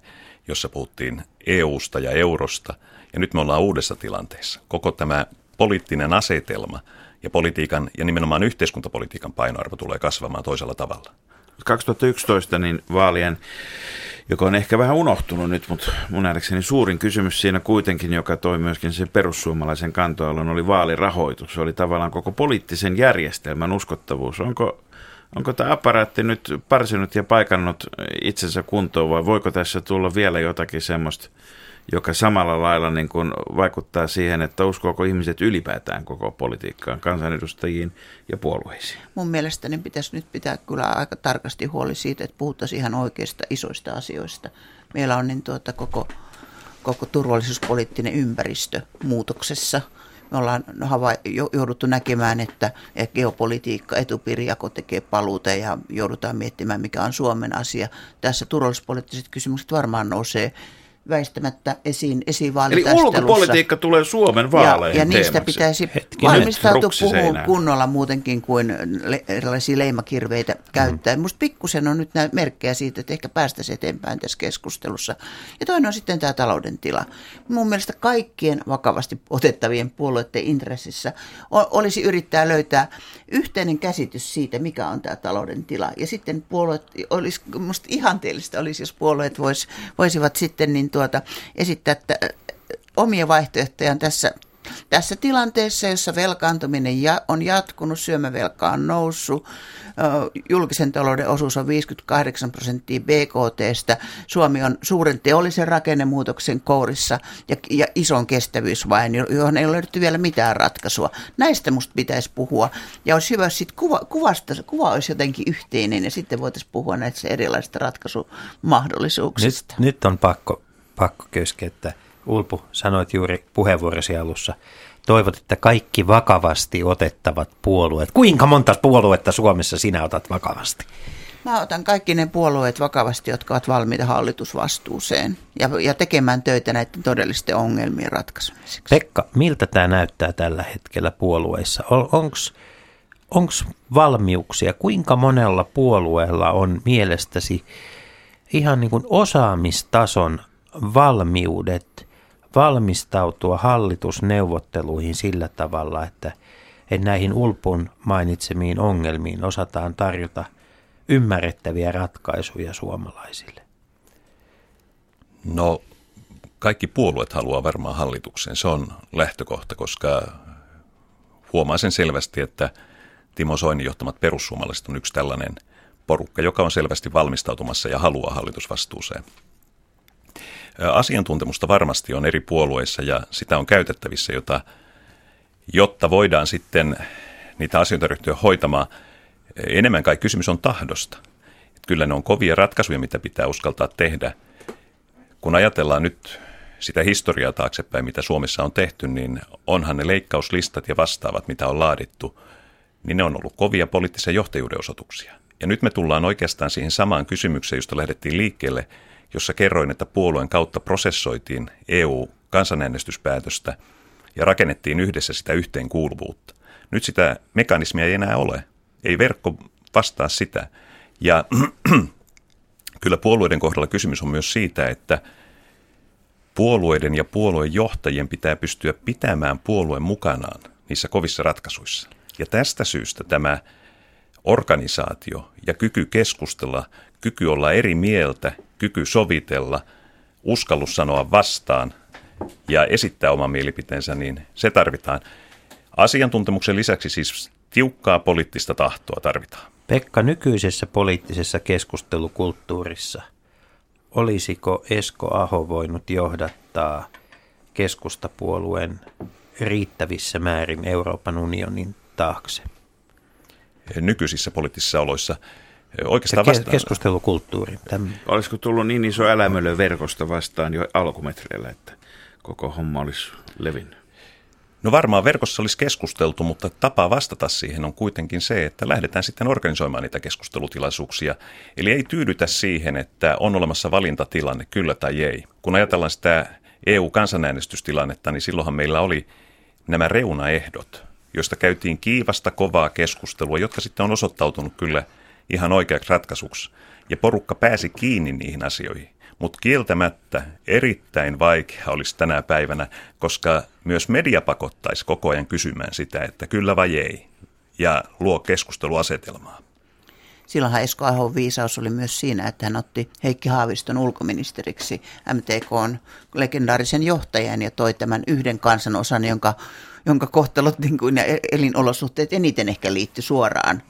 S7: jossa puhuttiin EUsta ja eurosta, ja nyt me ollaan uudessa tilanteessa. Koko tämä poliittinen asetelma ja politiikan ja nimenomaan yhteiskuntapolitiikan painoarvo tulee kasvamaan toisella tavalla.
S5: 2011 niin vaalien joka on ehkä vähän unohtunut nyt, mutta mun nähdäkseni suurin kysymys siinä kuitenkin, joka toi myöskin sen perussuomalaisen kantoalun, oli vaalirahoitus. Se oli tavallaan koko poliittisen järjestelmän uskottavuus. Onko, onko tämä aparaatti nyt parsinut ja paikannut itsensä kuntoon vai voiko tässä tulla vielä jotakin semmoista joka samalla lailla niin kuin vaikuttaa siihen, että uskoako ihmiset ylipäätään koko politiikkaan, kansanedustajiin ja puolueisiin.
S6: Mun mielestäni pitäisi nyt pitää kyllä aika tarkasti huoli siitä, että puhuttaisiin ihan oikeista isoista asioista. Meillä on niin tuota koko, koko turvallisuuspoliittinen ympäristö muutoksessa. Me ollaan jouduttu näkemään, että geopolitiikka, etupiirijako tekee paluuta ja joudutaan miettimään, mikä on Suomen asia. Tässä turvallisuuspoliittiset kysymykset varmaan nousee väistämättä esiin, esiin
S5: Eli ulkopolitiikka tulee Suomen vaaleihin
S6: Ja, ja niistä teemaksi. pitäisi Hetkinen. valmistautua puhua kunnolla muutenkin kuin erilaisia leimakirveitä käyttää. Mm. Minusta pikkusen on nyt näitä merkkejä siitä, että ehkä päästäisiin eteenpäin tässä keskustelussa. Ja toinen on sitten tämä talouden tila. Mun mielestä kaikkien vakavasti otettavien puolueiden intressissä olisi yrittää löytää yhteinen käsitys siitä, mikä on tämä talouden tila. Ja sitten puolueet, olisi, musta ihanteellista olisi, jos puolueet vois, voisivat sitten niin tuota, esittää t- omia vaihtoehtojaan tässä tässä tilanteessa, jossa velkaantuminen on jatkunut, syömävelka on noussut, julkisen talouden osuus on 58 prosenttia BKTstä, Suomi on suuren teollisen rakennemuutoksen kourissa ja, ja ison kestävyysvain, johon ei ole löydetty vielä mitään ratkaisua. Näistä musta pitäisi puhua ja olisi hyvä, että kuva, kuvasta, kuva olisi jotenkin yhteinen ja sitten voitaisiin puhua näistä erilaisista ratkaisumahdollisuuksista.
S4: Nyt, nyt on pakko, pakko keskeyttää. Ulpu, sanoit juuri puheenvuorosi alussa, toivot, että kaikki vakavasti otettavat puolueet. Kuinka monta puoluetta Suomessa sinä otat vakavasti?
S6: Mä otan kaikki ne puolueet vakavasti, jotka ovat valmiita hallitusvastuuseen ja, ja tekemään töitä näiden todellisten ongelmien ratkaisemiseksi.
S4: Pekka, miltä tämä näyttää tällä hetkellä puolueissa? Onko valmiuksia? Kuinka monella puolueella on mielestäsi ihan niin kuin osaamistason valmiudet valmistautua hallitusneuvotteluihin sillä tavalla, että, näihin Ulpun mainitsemiin ongelmiin osataan tarjota ymmärrettäviä ratkaisuja suomalaisille?
S7: No kaikki puolueet haluaa varmaan hallitukseen. Se on lähtökohta, koska huomaa sen selvästi, että Timo Soinin johtamat perussuomalaiset on yksi tällainen porukka, joka on selvästi valmistautumassa ja haluaa hallitusvastuuseen. Asiantuntemusta varmasti on eri puolueissa ja sitä on käytettävissä, jota, jotta voidaan sitten niitä asioita ryhtyä hoitamaan. Enemmän kai kysymys on tahdosta. Että kyllä ne on kovia ratkaisuja, mitä pitää uskaltaa tehdä. Kun ajatellaan nyt sitä historiaa taaksepäin, mitä Suomessa on tehty, niin onhan ne leikkauslistat ja vastaavat, mitä on laadittu, niin ne on ollut kovia poliittisia johtajuuden osoituksia. Ja nyt me tullaan oikeastaan siihen samaan kysymykseen, josta lähdettiin liikkeelle, jossa kerroin, että puolueen kautta prosessoitiin EU-kansanäänestyspäätöstä ja rakennettiin yhdessä sitä yhteenkuuluvuutta. Nyt sitä mekanismia ei enää ole. Ei verkko vastaa sitä. Ja kyllä puolueiden kohdalla kysymys on myös siitä, että – puolueiden ja puoluejohtajien pitää pystyä pitämään puolueen mukanaan niissä kovissa ratkaisuissa. Ja tästä syystä tämä organisaatio ja kyky keskustella, kyky olla eri mieltä, kyky sovitella, uskallus sanoa vastaan ja esittää oman mielipiteensä, niin se tarvitaan. Asiantuntemuksen lisäksi siis tiukkaa poliittista tahtoa tarvitaan.
S4: Pekka, nykyisessä poliittisessa keskustelukulttuurissa – olisiko Esko Aho voinut johdattaa keskustapuolueen riittävissä määrin Euroopan unionin taakse?
S7: Nykyisissä poliittisissa oloissa oikeastaan
S4: vastaan. Keskustelukulttuuri.
S5: Täm... Olisiko tullut niin iso älämölö verkosta vastaan jo alkumetreillä, että koko homma olisi levinnyt?
S7: No varmaan verkossa olisi keskusteltu, mutta tapa vastata siihen on kuitenkin se, että lähdetään sitten organisoimaan niitä keskustelutilaisuuksia. Eli ei tyydytä siihen, että on olemassa valintatilanne, kyllä tai ei. Kun ajatellaan sitä EU-kansanäänestystilannetta, niin silloinhan meillä oli nämä reunaehdot, joista käytiin kiivasta, kovaa keskustelua, jotka sitten on osoittautunut kyllä ihan oikeaksi ratkaisuksi. Ja porukka pääsi kiinni niihin asioihin. Mutta kieltämättä erittäin vaikea olisi tänä päivänä, koska myös media pakottaisi koko ajan kysymään sitä, että kyllä vai ei, ja luo keskusteluasetelmaa.
S6: Silloinhan Esko Ahon viisaus oli myös siinä, että hän otti Heikki Haaviston ulkoministeriksi MTKn legendaarisen johtajan ja toi tämän yhden kansanosan, jonka jonka kohtalot niin kuin, ja elinolosuhteet eniten ehkä liittyi suoraan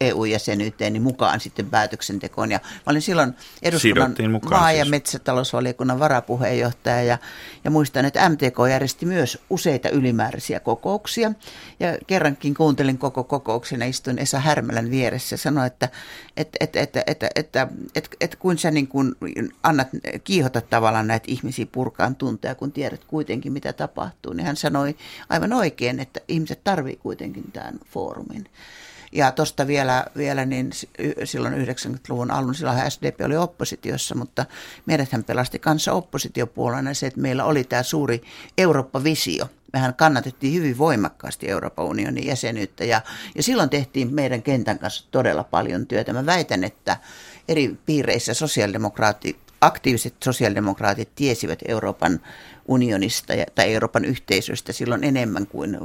S6: EU-jäsenyyteen e niin mukaan sitten päätöksentekoon. Ja mä olin silloin eduskunnan maa- ja siis. metsätalousvaliokunnan varapuheenjohtaja ja, ja muistan, että MTK järjesti myös useita ylimääräisiä kokouksia. Ja kerrankin kuuntelin koko kokouksen ja istuin Esa Härmälän vieressä ja sanoin, että et, et, et, et, et, että et, et, kuin sä niin kuin annat, kiihotat tavallaan näitä ihmisiä purkaan tunteja, kun tiedät kuitenkin mitä tapahtuu. Niin hän sanoi aivan oikein, että ihmiset tarvii kuitenkin tämän foorumin. Ja tuosta vielä, vielä niin silloin 90-luvun alun, silloin SDP oli oppositiossa, mutta meidäthän pelasti kanssa oppositiopuolena se, että meillä oli tämä suuri Eurooppa-visio. Mehän kannatettiin hyvin voimakkaasti Euroopan unionin jäsenyyttä ja, ja silloin tehtiin meidän kentän kanssa todella paljon työtä. Mä väitän, että eri piireissä sosiaalidemokraatit aktiiviset sosiaalidemokraatit tiesivät Euroopan unionista ja, tai Euroopan yhteisöstä silloin enemmän kuin,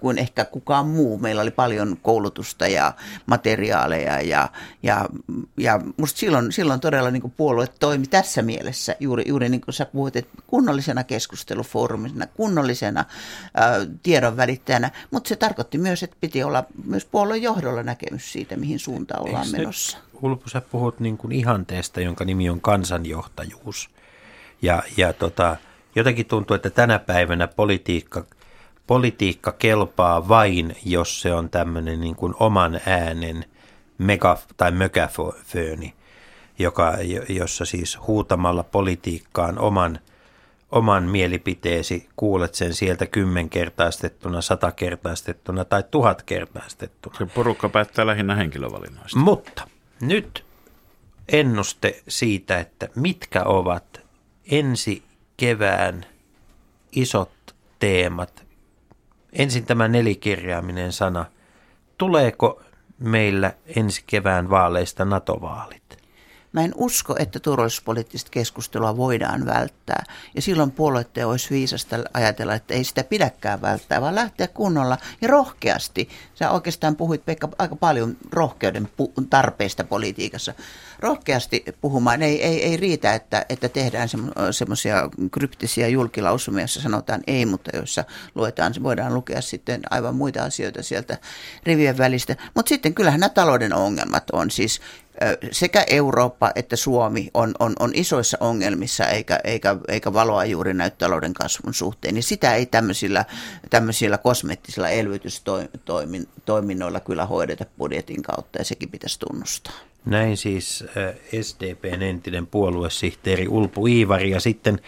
S6: kuin ehkä kukaan muu. Meillä oli paljon koulutusta ja materiaaleja ja, ja, ja musta silloin, silloin todella niin kuin puolue toimi tässä mielessä juuri, juuri niin kuin sä puhuit, että kunnollisena keskustelufoorumina, kunnollisena ää, tiedon välittäjänä, mutta se tarkoitti myös, että piti olla myös puolueen johdolla näkemys siitä, mihin suuntaan ollaan Eikö menossa.
S4: Hulpu, sä puhut niin kuin ihanteesta, jonka nimi on kansanjohtajuus. Ja, ja tota, jotenkin tuntuu, että tänä päivänä politiikka, politiikka kelpaa vain, jos se on tämmöinen niin kuin oman äänen mega- tai mökäfööni, joka, jossa siis huutamalla politiikkaan oman, oman mielipiteesi kuulet sen sieltä kymmenkertaistettuna, satakertaistettuna tai tuhatkertaistettuna.
S5: Se porukka päättää lähinnä henkilövalinnoista.
S4: Mutta nyt ennuste siitä, että mitkä ovat ensi kevään isot teemat. Ensin tämä nelikirjaaminen sana. Tuleeko meillä ensi kevään vaaleista NATO-vaalit?
S6: Mä en usko, että turvallisuuspoliittista keskustelua voidaan välttää. Ja silloin puolueiden olisi viisasta ajatella, että ei sitä pidäkään välttää, vaan lähteä kunnolla ja rohkeasti. Sä oikeastaan puhuit Pekka aika paljon rohkeuden tarpeesta politiikassa. Rohkeasti puhumaan. Ei, ei, ei riitä, että, että tehdään semmoisia kryptisiä julkilausumia, joissa sanotaan ei, mutta joissa luetaan, voidaan lukea sitten aivan muita asioita sieltä rivien välistä. Mutta sitten kyllähän nämä talouden ongelmat on siis sekä Eurooppa että Suomi on, on, on isoissa ongelmissa eikä, eikä, eikä valoa juuri näy talouden kasvun suhteen, niin sitä ei tämmöisillä, tämmöisillä kosmettisilla elvytystoiminnoilla kyllä hoideta budjetin kautta ja sekin pitäisi tunnustaa.
S4: Näin siis SDPn entinen puoluesihteeri Ulpu Iivari ja sitten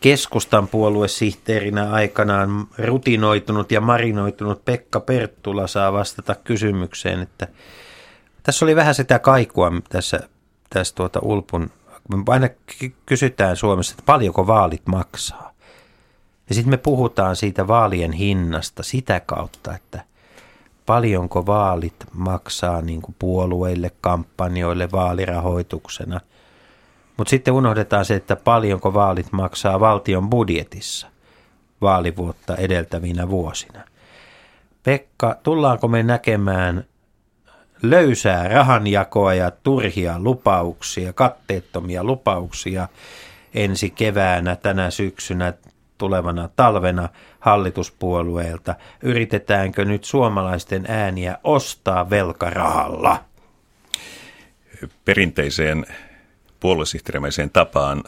S4: keskustan puoluesihteerinä aikanaan rutinoitunut ja marinoitunut Pekka Perttula saa vastata kysymykseen, että tässä oli vähän sitä kaikua tässä, tässä tuota Ulpun, me aina kysytään Suomessa, että paljonko vaalit maksaa. Ja sitten me puhutaan siitä vaalien hinnasta sitä kautta, että paljonko vaalit maksaa niin kuin puolueille, kampanjoille, vaalirahoituksena. Mutta sitten unohdetaan se, että paljonko vaalit maksaa valtion budjetissa vaalivuotta edeltävinä vuosina. Pekka, tullaanko me näkemään löysää rahanjakoa ja turhia lupauksia, katteettomia lupauksia ensi keväänä, tänä syksynä, tulevana talvena hallituspuolueelta. Yritetäänkö nyt suomalaisten ääniä ostaa velkarahalla?
S7: Perinteiseen puoluesihteerimäiseen tapaan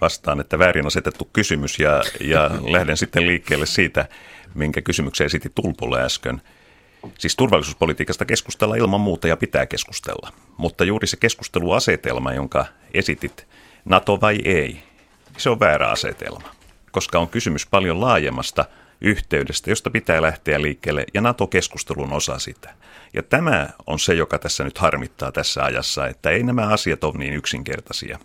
S7: vastaan, että väärin asetettu kysymys ja, ja lähden sitten liikkeelle siitä, minkä kysymyksen esitti Tulpulle äsken – Siis turvallisuuspolitiikasta keskustella ilman muuta ja pitää keskustella. Mutta juuri se keskusteluasetelma, jonka esitit, NATO vai ei, se on väärä asetelma. Koska on kysymys paljon laajemmasta yhteydestä, josta pitää lähteä liikkeelle, ja NATO-keskustelun osa sitä. Ja tämä on se, joka tässä nyt harmittaa tässä ajassa, että ei nämä asiat ole niin yksinkertaisia.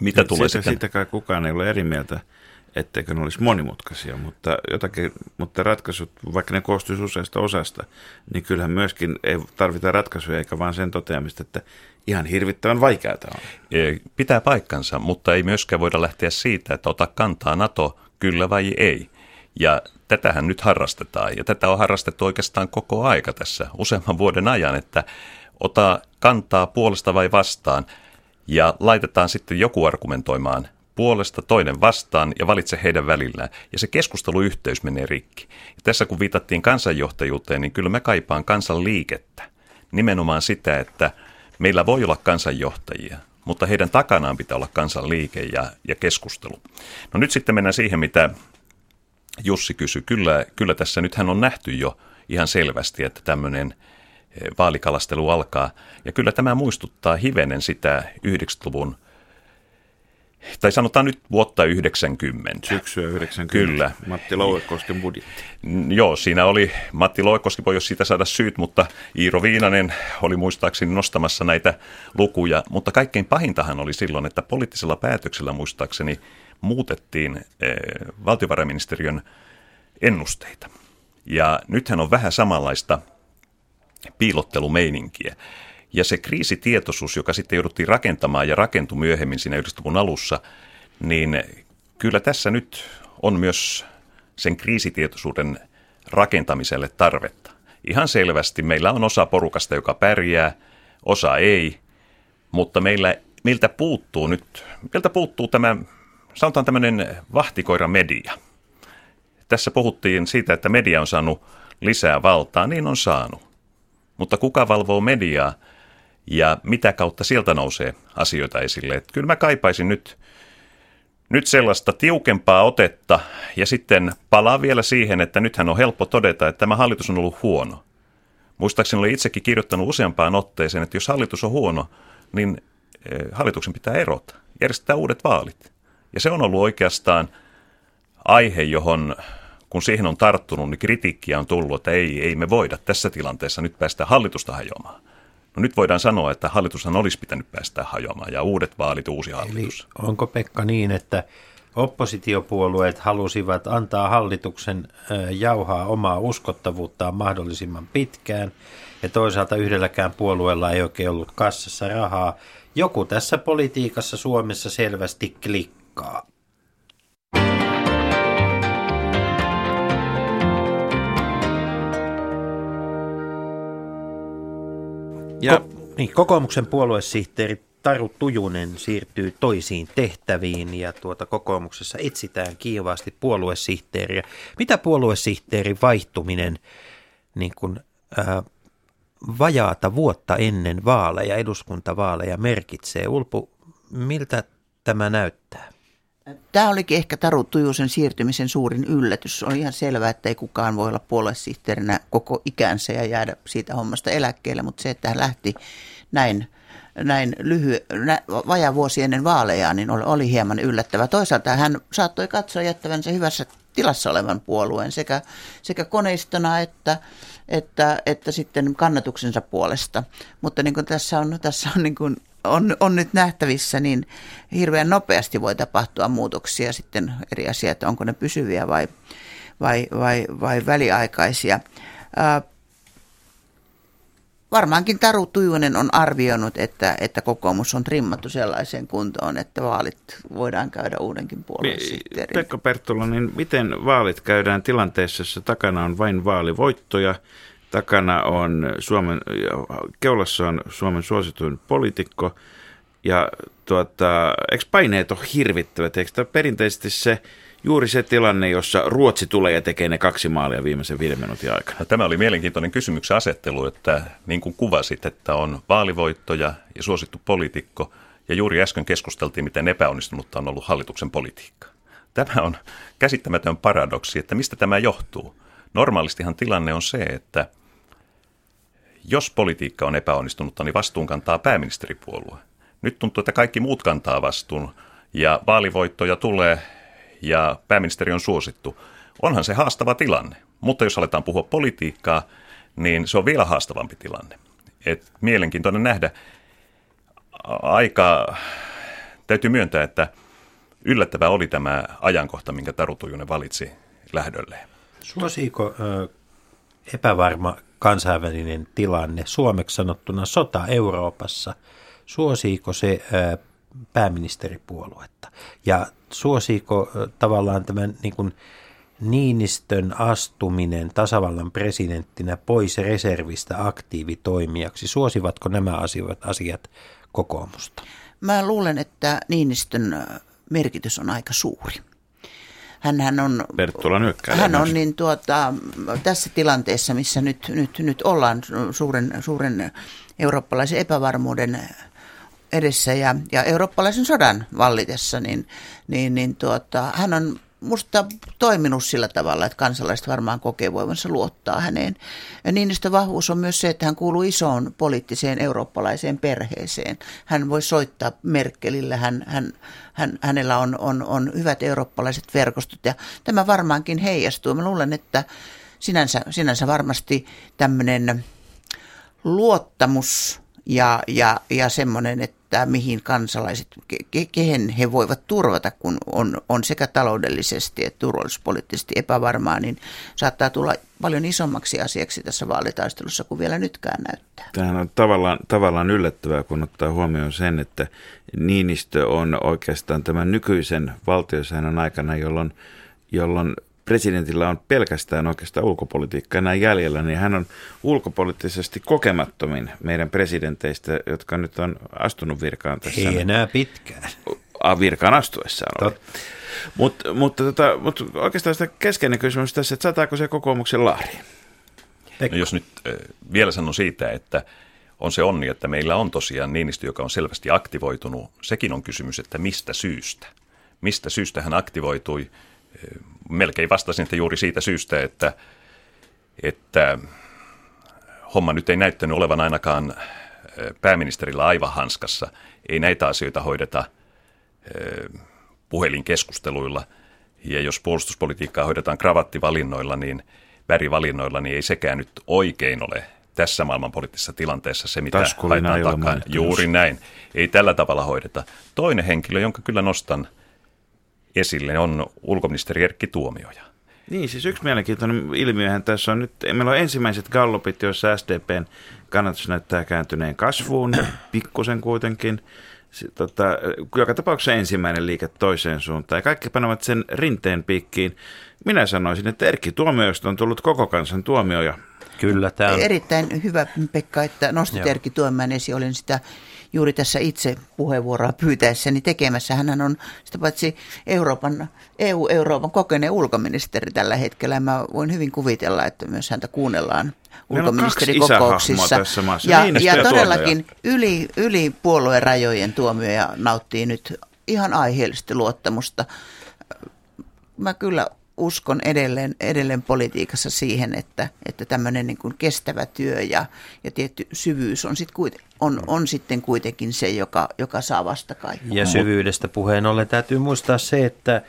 S5: Mitä tulee siitä, sitten? Siitä kai kukaan ei ole eri mieltä etteikö ne olisi monimutkaisia, mutta, jotakin, mutta ratkaisut, vaikka ne koostuisi useasta osasta, niin kyllähän myöskin ei tarvita ratkaisuja eikä vaan sen toteamista, että ihan hirvittävän vaikeaa on.
S7: E, pitää paikkansa, mutta ei myöskään voida lähteä siitä, että ota kantaa NATO kyllä vai ei. Ja tätähän nyt harrastetaan ja tätä on harrastettu oikeastaan koko aika tässä useamman vuoden ajan, että ota kantaa puolesta vai vastaan ja laitetaan sitten joku argumentoimaan puolesta, toinen vastaan ja valitse heidän välillään. Ja se keskusteluyhteys menee rikki. Ja tässä kun viitattiin kansanjohtajuuteen, niin kyllä mä kaipaan kansanliikettä. Nimenomaan sitä, että meillä voi olla kansanjohtajia, mutta heidän takanaan pitää olla kansanliike ja, ja keskustelu. No nyt sitten mennään siihen, mitä Jussi kysyi. Kyllä, kyllä tässä nythän on nähty jo ihan selvästi, että tämmöinen eh, vaalikalastelu alkaa. Ja kyllä tämä muistuttaa hivenen sitä 90-luvun tai sanotaan nyt vuotta 90.
S5: Syksyä 90.
S7: Kyllä.
S5: Matti Louekosken budjetti.
S7: Joo, siinä oli, Matti Louekoski voi jos siitä saada syyt, mutta Iiro Viinanen oli muistaakseni nostamassa näitä lukuja. Mutta kaikkein pahintahan oli silloin, että poliittisella päätöksellä muistaakseni muutettiin eh, valtiovarainministeriön ennusteita. Ja nythän on vähän samanlaista piilottelumeininkiä. Ja se kriisitietoisuus, joka sitten jouduttiin rakentamaan ja rakentui myöhemmin siinä 90-luvun alussa, niin kyllä tässä nyt on myös sen kriisitietoisuuden rakentamiselle tarvetta. Ihan selvästi meillä on osa porukasta, joka pärjää, osa ei, mutta meillä, meiltä puuttuu nyt, meiltä puuttuu tämä, sanotaan tämmöinen vahtikoira media. Tässä puhuttiin siitä, että media on saanut lisää valtaa, niin on saanut. Mutta kuka valvoo mediaa? Ja mitä kautta sieltä nousee asioita esille. Että kyllä mä kaipaisin nyt, nyt sellaista tiukempaa otetta ja sitten palaa vielä siihen, että nythän on helppo todeta, että tämä hallitus on ollut huono. Muistaakseni olen itsekin kirjoittanut useampaan otteeseen, että jos hallitus on huono, niin eh, hallituksen pitää erota, järjestää uudet vaalit. Ja se on ollut oikeastaan aihe, johon kun siihen on tarttunut, niin kritiikkiä on tullut, että ei, ei me voida tässä tilanteessa nyt päästä hallitusta hajoamaan. No nyt voidaan sanoa, että hallitushan olisi pitänyt päästä hajoamaan ja uudet vaalit, uusi hallitus.
S4: Eli onko Pekka niin, että oppositiopuolueet halusivat antaa hallituksen jauhaa omaa uskottavuuttaan mahdollisimman pitkään ja toisaalta yhdelläkään puolueella ei oikein ollut kassassa rahaa. Joku tässä politiikassa Suomessa selvästi klikkaa. Ja Ko- niin, kokoomuksen puoluesihteeri Taru Tujunen siirtyy toisiin tehtäviin ja tuota kokoomuksessa etsitään kiivaasti puoluesihteeriä. Mitä puoluesihteerin vaihtuminen niin kuin, ää, vajaata vuotta ennen vaaleja, eduskuntavaaleja merkitsee? Ulpu, miltä tämä näyttää?
S6: Tämä olikin ehkä Taru Tujusen siirtymisen suurin yllätys. On ihan selvää, että ei kukaan voi olla puoluesihteerinä koko ikänsä ja jäädä siitä hommasta eläkkeelle, mutta se, että hän lähti näin, näin lyhy, nä, vajaa vuosi ennen vaaleja, niin oli, oli hieman yllättävä. Toisaalta hän saattoi katsoa jättävänsä hyvässä tilassa olevan puolueen sekä, sekä koneistona että, että, että sitten kannatuksensa puolesta. Mutta niin kuin tässä on, tässä on niin kuin on, on nyt nähtävissä, niin hirveän nopeasti voi tapahtua muutoksia sitten eri asiat, onko ne pysyviä vai, vai, vai, vai väliaikaisia. Ää, varmaankin Taru Tujunen on arvioinut, että, että kokoomus on trimmattu sellaiseen kuntoon, että vaalit voidaan käydä uudenkin puolueen
S5: Pekka Perttula, niin miten vaalit käydään tilanteessa, jossa takana on vain vaalivoittoja, takana on Suomen, keulassa on Suomen suosituin poliitikko, ja tuota, eikö paineet ole hirvittävät? Eikö tämä perinteisesti se juuri se tilanne, jossa Ruotsi tulee ja tekee ne kaksi maalia viimeisen viiden minuutin aikana?
S7: No, tämä oli mielenkiintoinen kysymyksen asettelu, että niin kuin kuvasit, että on vaalivoittoja ja suosittu poliitikko, ja juuri äsken keskusteltiin, miten epäonnistunutta on ollut hallituksen politiikka. Tämä on käsittämätön paradoksi, että mistä tämä johtuu. Normaalistihan tilanne on se, että jos politiikka on epäonnistunutta, niin vastuun kantaa pääministeripuolue. Nyt tuntuu, että kaikki muut kantaa vastuun ja vaalivoittoja tulee ja pääministeri on suosittu. Onhan se haastava tilanne, mutta jos aletaan puhua politiikkaa, niin se on vielä haastavampi tilanne. Et mielenkiintoinen nähdä. Aika, täytyy myöntää, että yllättävää oli tämä ajankohta, minkä Taru Tujunen valitsi lähdölleen.
S4: Suosiiko epävarma kansainvälinen tilanne, suomeksi sanottuna sota Euroopassa, suosiiko se pääministeripuoluetta? Ja suosiiko tavallaan tämän niin kuin Niinistön astuminen tasavallan presidenttinä pois reservistä aktiivitoimijaksi, suosivatko nämä asiat, asiat kokoomusta?
S6: Mä luulen, että Niinistön merkitys on aika suuri. Hänhän on, hän on niin tuota, tässä tilanteessa, missä nyt, nyt, nyt ollaan suuren, suuren eurooppalaisen epävarmuuden edessä ja, ja eurooppalaisen sodan vallitessa, niin, niin, niin tuota, hän on musta toiminut sillä tavalla, että kansalaiset varmaan kokee voivansa luottaa häneen. Ja Niinistön vahvuus on myös se, että hän kuuluu isoon poliittiseen eurooppalaiseen perheeseen. Hän voi soittaa Merkelille, hän, hän, hän, hänellä on, on, on hyvät eurooppalaiset verkostot ja tämä varmaankin heijastuu. Mä luulen, että sinänsä, sinänsä varmasti tämmöinen luottamus ja, ja, ja semmoinen, että mihin kansalaiset, ke, kehen he voivat turvata, kun on, on sekä taloudellisesti että turvallisuuspoliittisesti epävarmaa, niin saattaa tulla paljon isommaksi asiaksi tässä vaalitaistelussa kuin vielä nytkään näyttää.
S5: Tämähän on tavallaan, tavallaan yllättävää, kun ottaa huomioon sen, että Niinistö on oikeastaan tämän nykyisen valtiosäännön aikana, jolloin, jolloin presidentillä on pelkästään oikeastaan ulkopolitiikka enää jäljellä, niin hän on ulkopoliittisesti kokemattomin meidän presidenteistä, jotka nyt on astunut virkaan tässä.
S4: Ei enää pitkään.
S5: Virkaan astuessaan. Mut, mutta, tota, mutta oikeastaan sitä keskeinen kysymys tässä, että sataako se kokoomuksen laari?
S7: No jos nyt äh, vielä sanon siitä, että on se onni, että meillä on tosiaan Niinistö, joka on selvästi aktivoitunut. Sekin on kysymys, että mistä syystä? Mistä syystä hän aktivoitui? Melkein vastasin, että juuri siitä syystä, että, että homma nyt ei näyttänyt olevan ainakaan pääministerillä aivan hanskassa. Ei näitä asioita hoideta puhelinkeskusteluilla. Ja jos puolustuspolitiikkaa hoidetaan kravattivalinnoilla, niin värivalinnoilla, niin ei sekään nyt oikein ole tässä maailmanpoliittisessa tilanteessa se, mitä haetaan takaa. Juuri näin. Ei tällä tavalla hoideta. Toinen henkilö, jonka kyllä nostan – esille on ulkoministeri Erkki Tuomioja.
S5: Niin, siis yksi mielenkiintoinen ilmiöhän tässä on nyt, meillä on ensimmäiset gallupit, joissa SDPn kannatus näyttää kääntyneen kasvuun, pikkusen kuitenkin. Sitten, tota, joka tapauksessa ensimmäinen liike toiseen suuntaan. Ja kaikki panevat sen rinteen piikkiin. Minä sanoisin, että Erkki Tuomioista on tullut koko kansan tuomioja.
S4: Kyllä, tämä on...
S6: Erittäin hyvä, Pekka, että nostit
S4: Joo.
S6: Erkki Tuomäen esiin. Olin sitä juuri tässä itse puheenvuoroa pyytäessäni tekemässä. Hän on sitä paitsi Euroopan, EU-Euroopan kokeneen ulkoministeri tällä hetkellä. Mä voin hyvin kuvitella, että myös häntä kuunnellaan ulkoministerikokouksissa. Ja,
S5: Niinistö
S6: ja
S5: ja
S6: todellakin yli, yli puolueen rajojen tuomioja nauttii nyt ihan aiheellisesti luottamusta. Mä kyllä uskon edelleen, edelleen politiikassa siihen, että, että tämmöinen niin kuin kestävä työ ja, ja tietty syvyys on, sit kuit, on, on sitten kuitenkin se, joka, joka saa vastakaikua.
S4: Ja syvyydestä puheen ollen täytyy muistaa se, että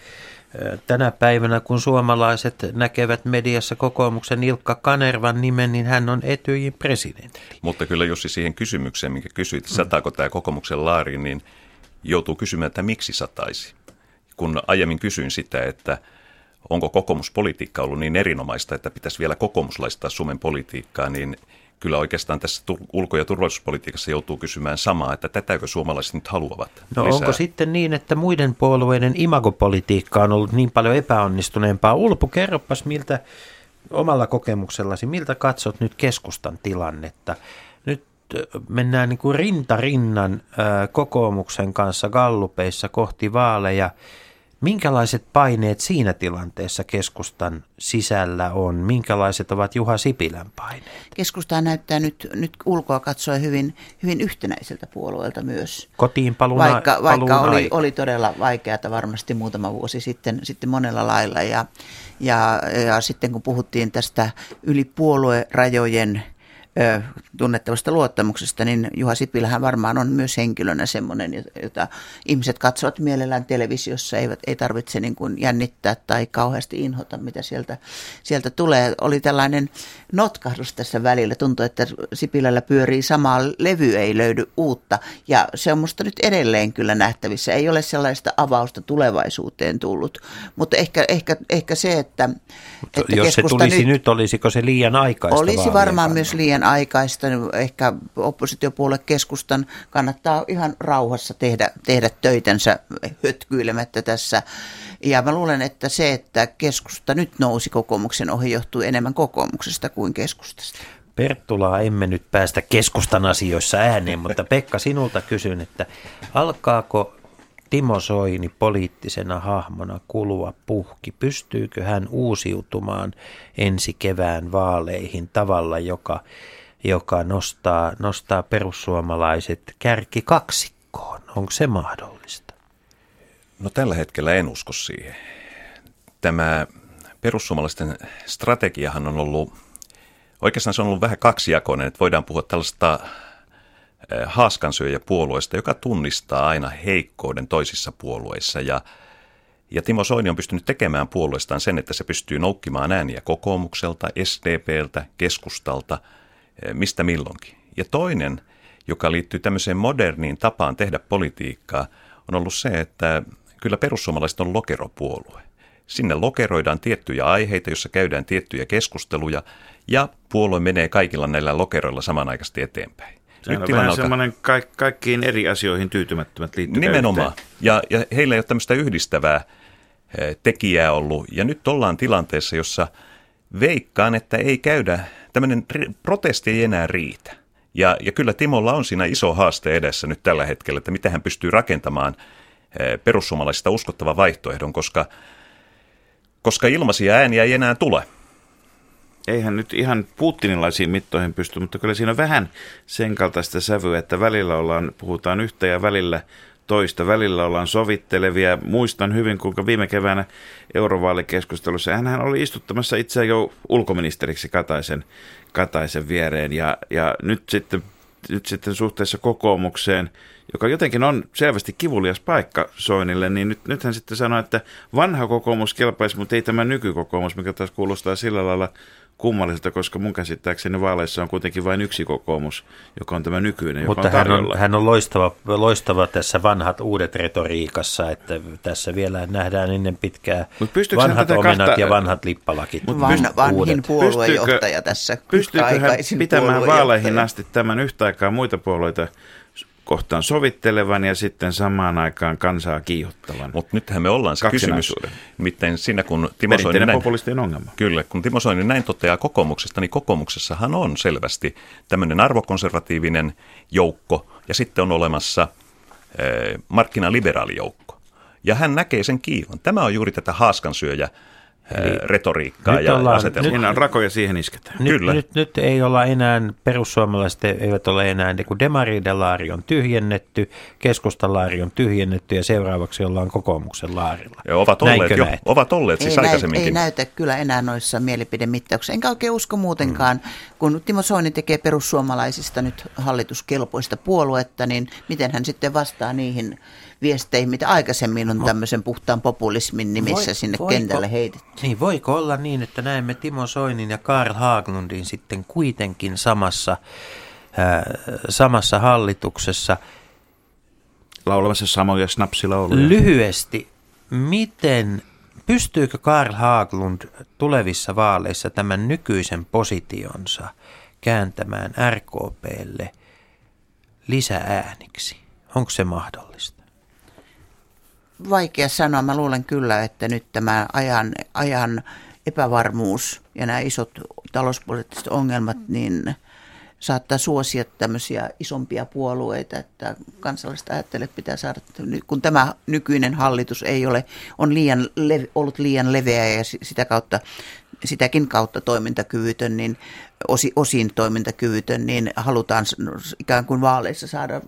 S4: tänä päivänä kun suomalaiset näkevät mediassa kokoomuksen Ilkka Kanervan nimen, niin hän on Etyjin presidentti.
S7: Mutta kyllä Jussi siihen kysymykseen, minkä kysyit, sataako tämä kokoomuksen laari, niin joutuu kysymään, että miksi sataisi. Kun aiemmin kysyin sitä, että onko kokoomuspolitiikka ollut niin erinomaista, että pitäisi vielä kokoomuslaistaa Suomen politiikkaa, niin kyllä oikeastaan tässä ulko- ja turvallisuuspolitiikassa joutuu kysymään samaa, että tätäkö suomalaiset nyt haluavat
S4: No
S7: lisää.
S4: onko sitten niin, että muiden puolueiden imagopolitiikka on ollut niin paljon epäonnistuneempaa? Ulpu, kerropas miltä omalla kokemuksellasi, miltä katsot nyt keskustan tilannetta? Nyt mennään niin kuin rinta rinnan kokoomuksen kanssa gallupeissa kohti vaaleja. Minkälaiset paineet siinä tilanteessa keskustan sisällä on? Minkälaiset ovat Juha Sipilän paineet?
S6: Keskusta näyttää nyt, nyt ulkoa katsoen hyvin, hyvin yhtenäiseltä puolueelta myös.
S4: Kotiin paluun,
S6: Vaikka, vaikka oli,
S4: aika.
S6: oli todella vaikeata varmasti muutama vuosi sitten, sitten monella lailla. Ja, ja, ja sitten kun puhuttiin tästä yli puoluerajojen tunnettavasta luottamuksesta, niin Juha Sipilähän varmaan on myös henkilönä semmoinen, jota ihmiset katsovat mielellään televisiossa, eivät, ei tarvitse niin kuin jännittää tai kauheasti inhota, mitä sieltä, sieltä tulee. Oli tällainen notkahdus tässä välillä, tuntuu, että Sipilällä pyörii samaa levy, ei löydy uutta, ja se on musta nyt edelleen kyllä nähtävissä. Ei ole sellaista avausta tulevaisuuteen tullut, mutta ehkä, ehkä, ehkä se, että, että
S4: Jos se tulisi nyt, nyt, olisiko se liian aikaista?
S6: olisi varmaan myös liian aikaista. Ehkä oppositiopuolue keskustan kannattaa ihan rauhassa tehdä, tehdä töitänsä hötkyilemättä tässä. Ja mä luulen, että se, että keskusta nyt nousi kokoomuksen ohi, johtuu enemmän kokoomuksesta kuin keskustasta.
S4: Perttulaa emme nyt päästä keskustan asioissa ääneen, mutta Pekka sinulta kysyn, että alkaako Timo Soini poliittisena hahmona kulua puhki? Pystyykö hän uusiutumaan ensi kevään vaaleihin tavalla, joka, joka nostaa, nostaa perussuomalaiset kärki kaksikkoon? Onko se mahdollista?
S7: No tällä hetkellä en usko siihen. Tämä perussuomalaisten strategiahan on ollut, oikeastaan se on ollut vähän kaksijakoinen, että voidaan puhua tällaista eh, haaskansyöjäpuolueesta, joka tunnistaa aina heikkouden toisissa puolueissa ja ja Timo Soini on pystynyt tekemään puolueestaan sen, että se pystyy noukkimaan ääniä kokoomukselta, SDPltä, keskustalta, eh, mistä milloinkin. Ja toinen, joka liittyy tämmöiseen moderniin tapaan tehdä politiikkaa, on ollut se, että kyllä perussuomalaiset on lokeropuolue. Sinne lokeroidaan tiettyjä aiheita, joissa käydään tiettyjä keskusteluja, ja puolue menee kaikilla näillä lokeroilla samanaikaisesti eteenpäin.
S5: Sehän on vähän
S7: alkaa-
S5: semmoinen ka- kaikkiin eri asioihin tyytymättömät liittykää
S7: Nimenomaan.
S5: yhteen.
S7: Ja, ja heillä ei ole tämmöistä yhdistävää eh, tekijää ollut. Ja nyt ollaan tilanteessa, jossa veikkaan, että ei käydä, tämmöinen protesti ei enää riitä. Ja, ja kyllä Timolla on siinä iso haaste edessä nyt tällä hetkellä, että miten hän pystyy rakentamaan eh, perussuomalaisista uskottavan vaihtoehdon, koska, koska ilmaisia ääniä ei enää tule.
S5: Eihän nyt ihan Putinilaisiin mittoihin pysty, mutta kyllä siinä on vähän sen kaltaista sävyä, että välillä ollaan, puhutaan yhtä ja välillä toista. Välillä ollaan sovittelevia. Muistan hyvin, kuinka viime keväänä eurovaalikeskustelussa hän oli istuttamassa itseään jo ulkoministeriksi Kataisen, Kataisen viereen. Ja, ja nyt, sitten, nyt sitten suhteessa kokoomukseen, joka jotenkin on selvästi kivulias paikka Soinille, niin nyt, nyt hän sitten sanoi, että vanha kokoomus kelpaisi, mutta ei tämä nykykokoomus, mikä taas kuulostaa sillä lailla kummalliselta, koska mun käsittääkseni vaaleissa on kuitenkin vain yksi kokoomus, joka on tämä nykyinen, joka
S4: Mutta
S5: on
S4: hän on, hän on loistava, loistava tässä vanhat uudet retoriikassa, että tässä vielä nähdään ennen pitkää
S5: Mut pystyykö
S4: vanhat omenat
S5: kahta-
S4: ja vanhat lippalakit.
S6: Van,
S5: pyst-
S6: vanhin
S4: uudet.
S6: puoluejohtaja tässä.
S5: Pystyykö hän pitämään vaaleihin asti tämän yhtä aikaa muita puolueita kohtaan sovittelevan ja sitten samaan aikaan kansaa kiihottavan?
S7: Mutta nythän me ollaan se kysymys. Nimittäin siinä, kun Timo Soini näin,
S5: populistien ongelma.
S7: Kyllä, kun Timo Soini näin toteaa kokoomuksesta, niin kokoomuksessahan on selvästi tämmöinen arvokonservatiivinen joukko ja sitten on olemassa eh, markkinaliberaalijoukko. Ja hän näkee sen kiilon. Tämä on juuri tätä haaskansyöjä eh, retoriikkaa
S4: nyt
S7: ja
S4: ollaan-
S7: asetelmaa.
S5: Siinä on rakoja siihen isketään.
S4: Nyt,
S7: Kyllä.
S4: Nyt, nyt ei olla enää, perussuomalaiset eivät ole enää, niin kuin demariden laari on tyhjennetty, keskustan laari on tyhjennetty ja seuraavaksi ollaan kokoomuksen laarilla.
S7: Ja ovat olleet,
S4: Näinkö
S7: jo,
S4: näet?
S7: ovat olleet siis
S6: ei, näytä,
S7: aikaisemminkin.
S6: ei näytä kyllä enää noissa mielipidemittauksissa. Enkä oikein usko muutenkaan, mm. kun Timo Soini tekee perussuomalaisista nyt hallituskelpoista puoluetta, niin miten hän sitten vastaa niihin viesteihin, mitä aikaisemmin on tämmöisen puhtaan populismin nimissä
S4: Voi-
S6: sinne
S4: voiko-
S6: kentälle heitetty.
S4: Niin, voiko olla niin, että näemme Timo Soinin ja Karl Haglundin sitten kuitenkin samassa, ää, samassa hallituksessa?
S5: Laulamassa samoja snapsilauluja.
S4: Lyhyesti, miten, pystyykö Karl Haglund tulevissa vaaleissa tämän nykyisen positionsa kääntämään RKPlle lisäääniksi? Onko se mahdollista?
S6: Vaikea sanoa. Mä luulen kyllä, että nyt tämä ajan, ajan epävarmuus ja nämä isot talouspoliittiset ongelmat, niin saattaa suosia tämmöisiä isompia puolueita, että kansalaiset ajattelee, että pitää saada, kun tämä nykyinen hallitus ei ole, on liian, ollut liian leveä ja si- sitä kautta, sitäkin kautta toimintakyvytön, niin osi, osin toimintakyvytön, niin halutaan ikään kuin vaaleissa saada,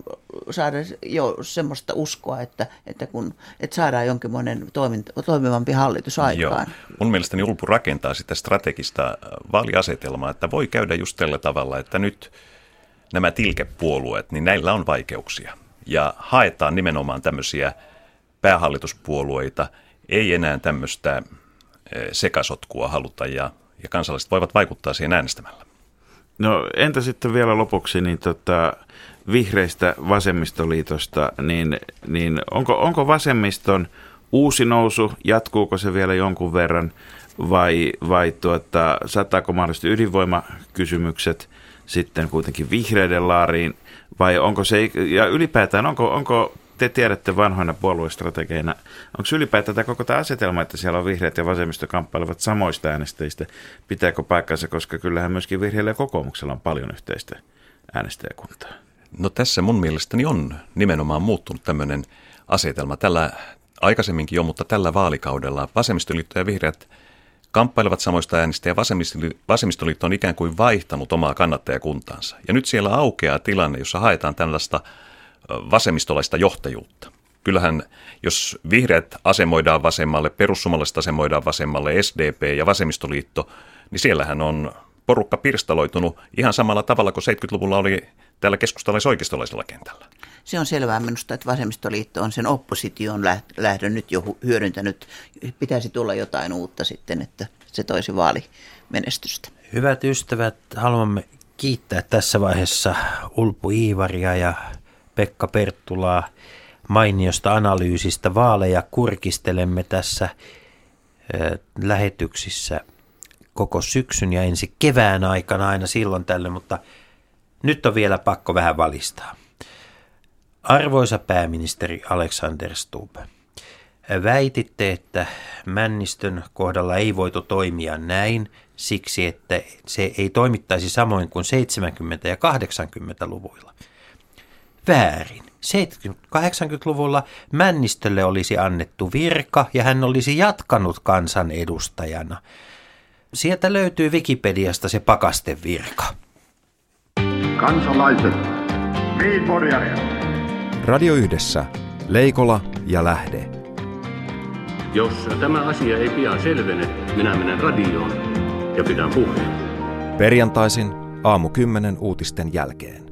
S6: saada jo semmoista uskoa, että, että, kun, että saadaan jonkinmoinen toiminta, toimivampi hallitus aikaan.
S7: Mun mielestäni Ulpu rakentaa sitä strategista vaaliasetelmaa, että voi käydä just tällä tavalla, että nyt nämä tilkepuolueet, niin näillä on vaikeuksia. Ja haetaan nimenomaan tämmöisiä päähallituspuolueita, ei enää tämmöistä sekasotkua haluta ja, ja kansalaiset voivat vaikuttaa siihen äänestämällä.
S5: No entä sitten vielä lopuksi niin tota, vihreistä vasemmistoliitosta, niin, niin onko, onko vasemmiston uusi nousu, jatkuuko se vielä jonkun verran vai, vai tuota, saattaako mahdollisesti ydinvoimakysymykset sitten kuitenkin vihreiden laariin vai onko se, ja ylipäätään onko, onko te tiedätte vanhoina puoluestrategeina, onko ylipäätään tämä koko tämä asetelma, että siellä on vihreät ja vasemmisto kamppailevat samoista äänestäjistä, pitääkö paikkansa, koska kyllähän myöskin vihreillä ja kokoomuksella on paljon yhteistä äänestäjäkuntaa.
S7: No tässä mun mielestäni on nimenomaan muuttunut tämmöinen asetelma. Tällä aikaisemminkin jo, mutta tällä vaalikaudella vasemmistoliitto ja vihreät kamppailevat samoista äänistä ja vasemmistoli- vasemmistoliitto on ikään kuin vaihtanut omaa kannattajakuntaansa. Ja nyt siellä aukeaa tilanne, jossa haetaan tällaista vasemmistolaista johtajuutta. Kyllähän, jos vihreät asemoidaan vasemmalle, perussuomalaiset asemoidaan vasemmalle, SDP ja vasemmistoliitto, niin siellähän on porukka pirstaloitunut ihan samalla tavalla kuin 70-luvulla oli täällä keskustalais-oikeistolaisella kentällä.
S6: Se on selvää minusta, että vasemmistoliitto on sen opposition läht- lähdön nyt jo hyödyntänyt. Pitäisi tulla jotain uutta sitten, että se toisi vaalimenestystä.
S4: Hyvät ystävät, haluamme kiittää tässä vaiheessa Ulpu Iivaria ja Pekka Perttulaa mainiosta analyysistä. Vaaleja kurkistelemme tässä eh, lähetyksissä koko syksyn ja ensi kevään aikana aina silloin tällöin, mutta nyt on vielä pakko vähän valistaa. Arvoisa pääministeri Alexander Stubb, väititte, että Männistön kohdalla ei voitu toimia näin siksi, että se ei toimittaisi samoin kuin 70- ja 80-luvuilla. Väärin. 70-80-luvulla Männistölle olisi annettu virka ja hän olisi jatkanut kansanedustajana. Sieltä löytyy Wikipediasta se pakastevirka.
S1: Kansalaiset.
S2: Radio Yhdessä, Leikola ja Lähde.
S3: Jos tämä asia ei pian selvene, minä menen radioon ja pidän puheen.
S2: Perjantaisin aamu 10 uutisten jälkeen.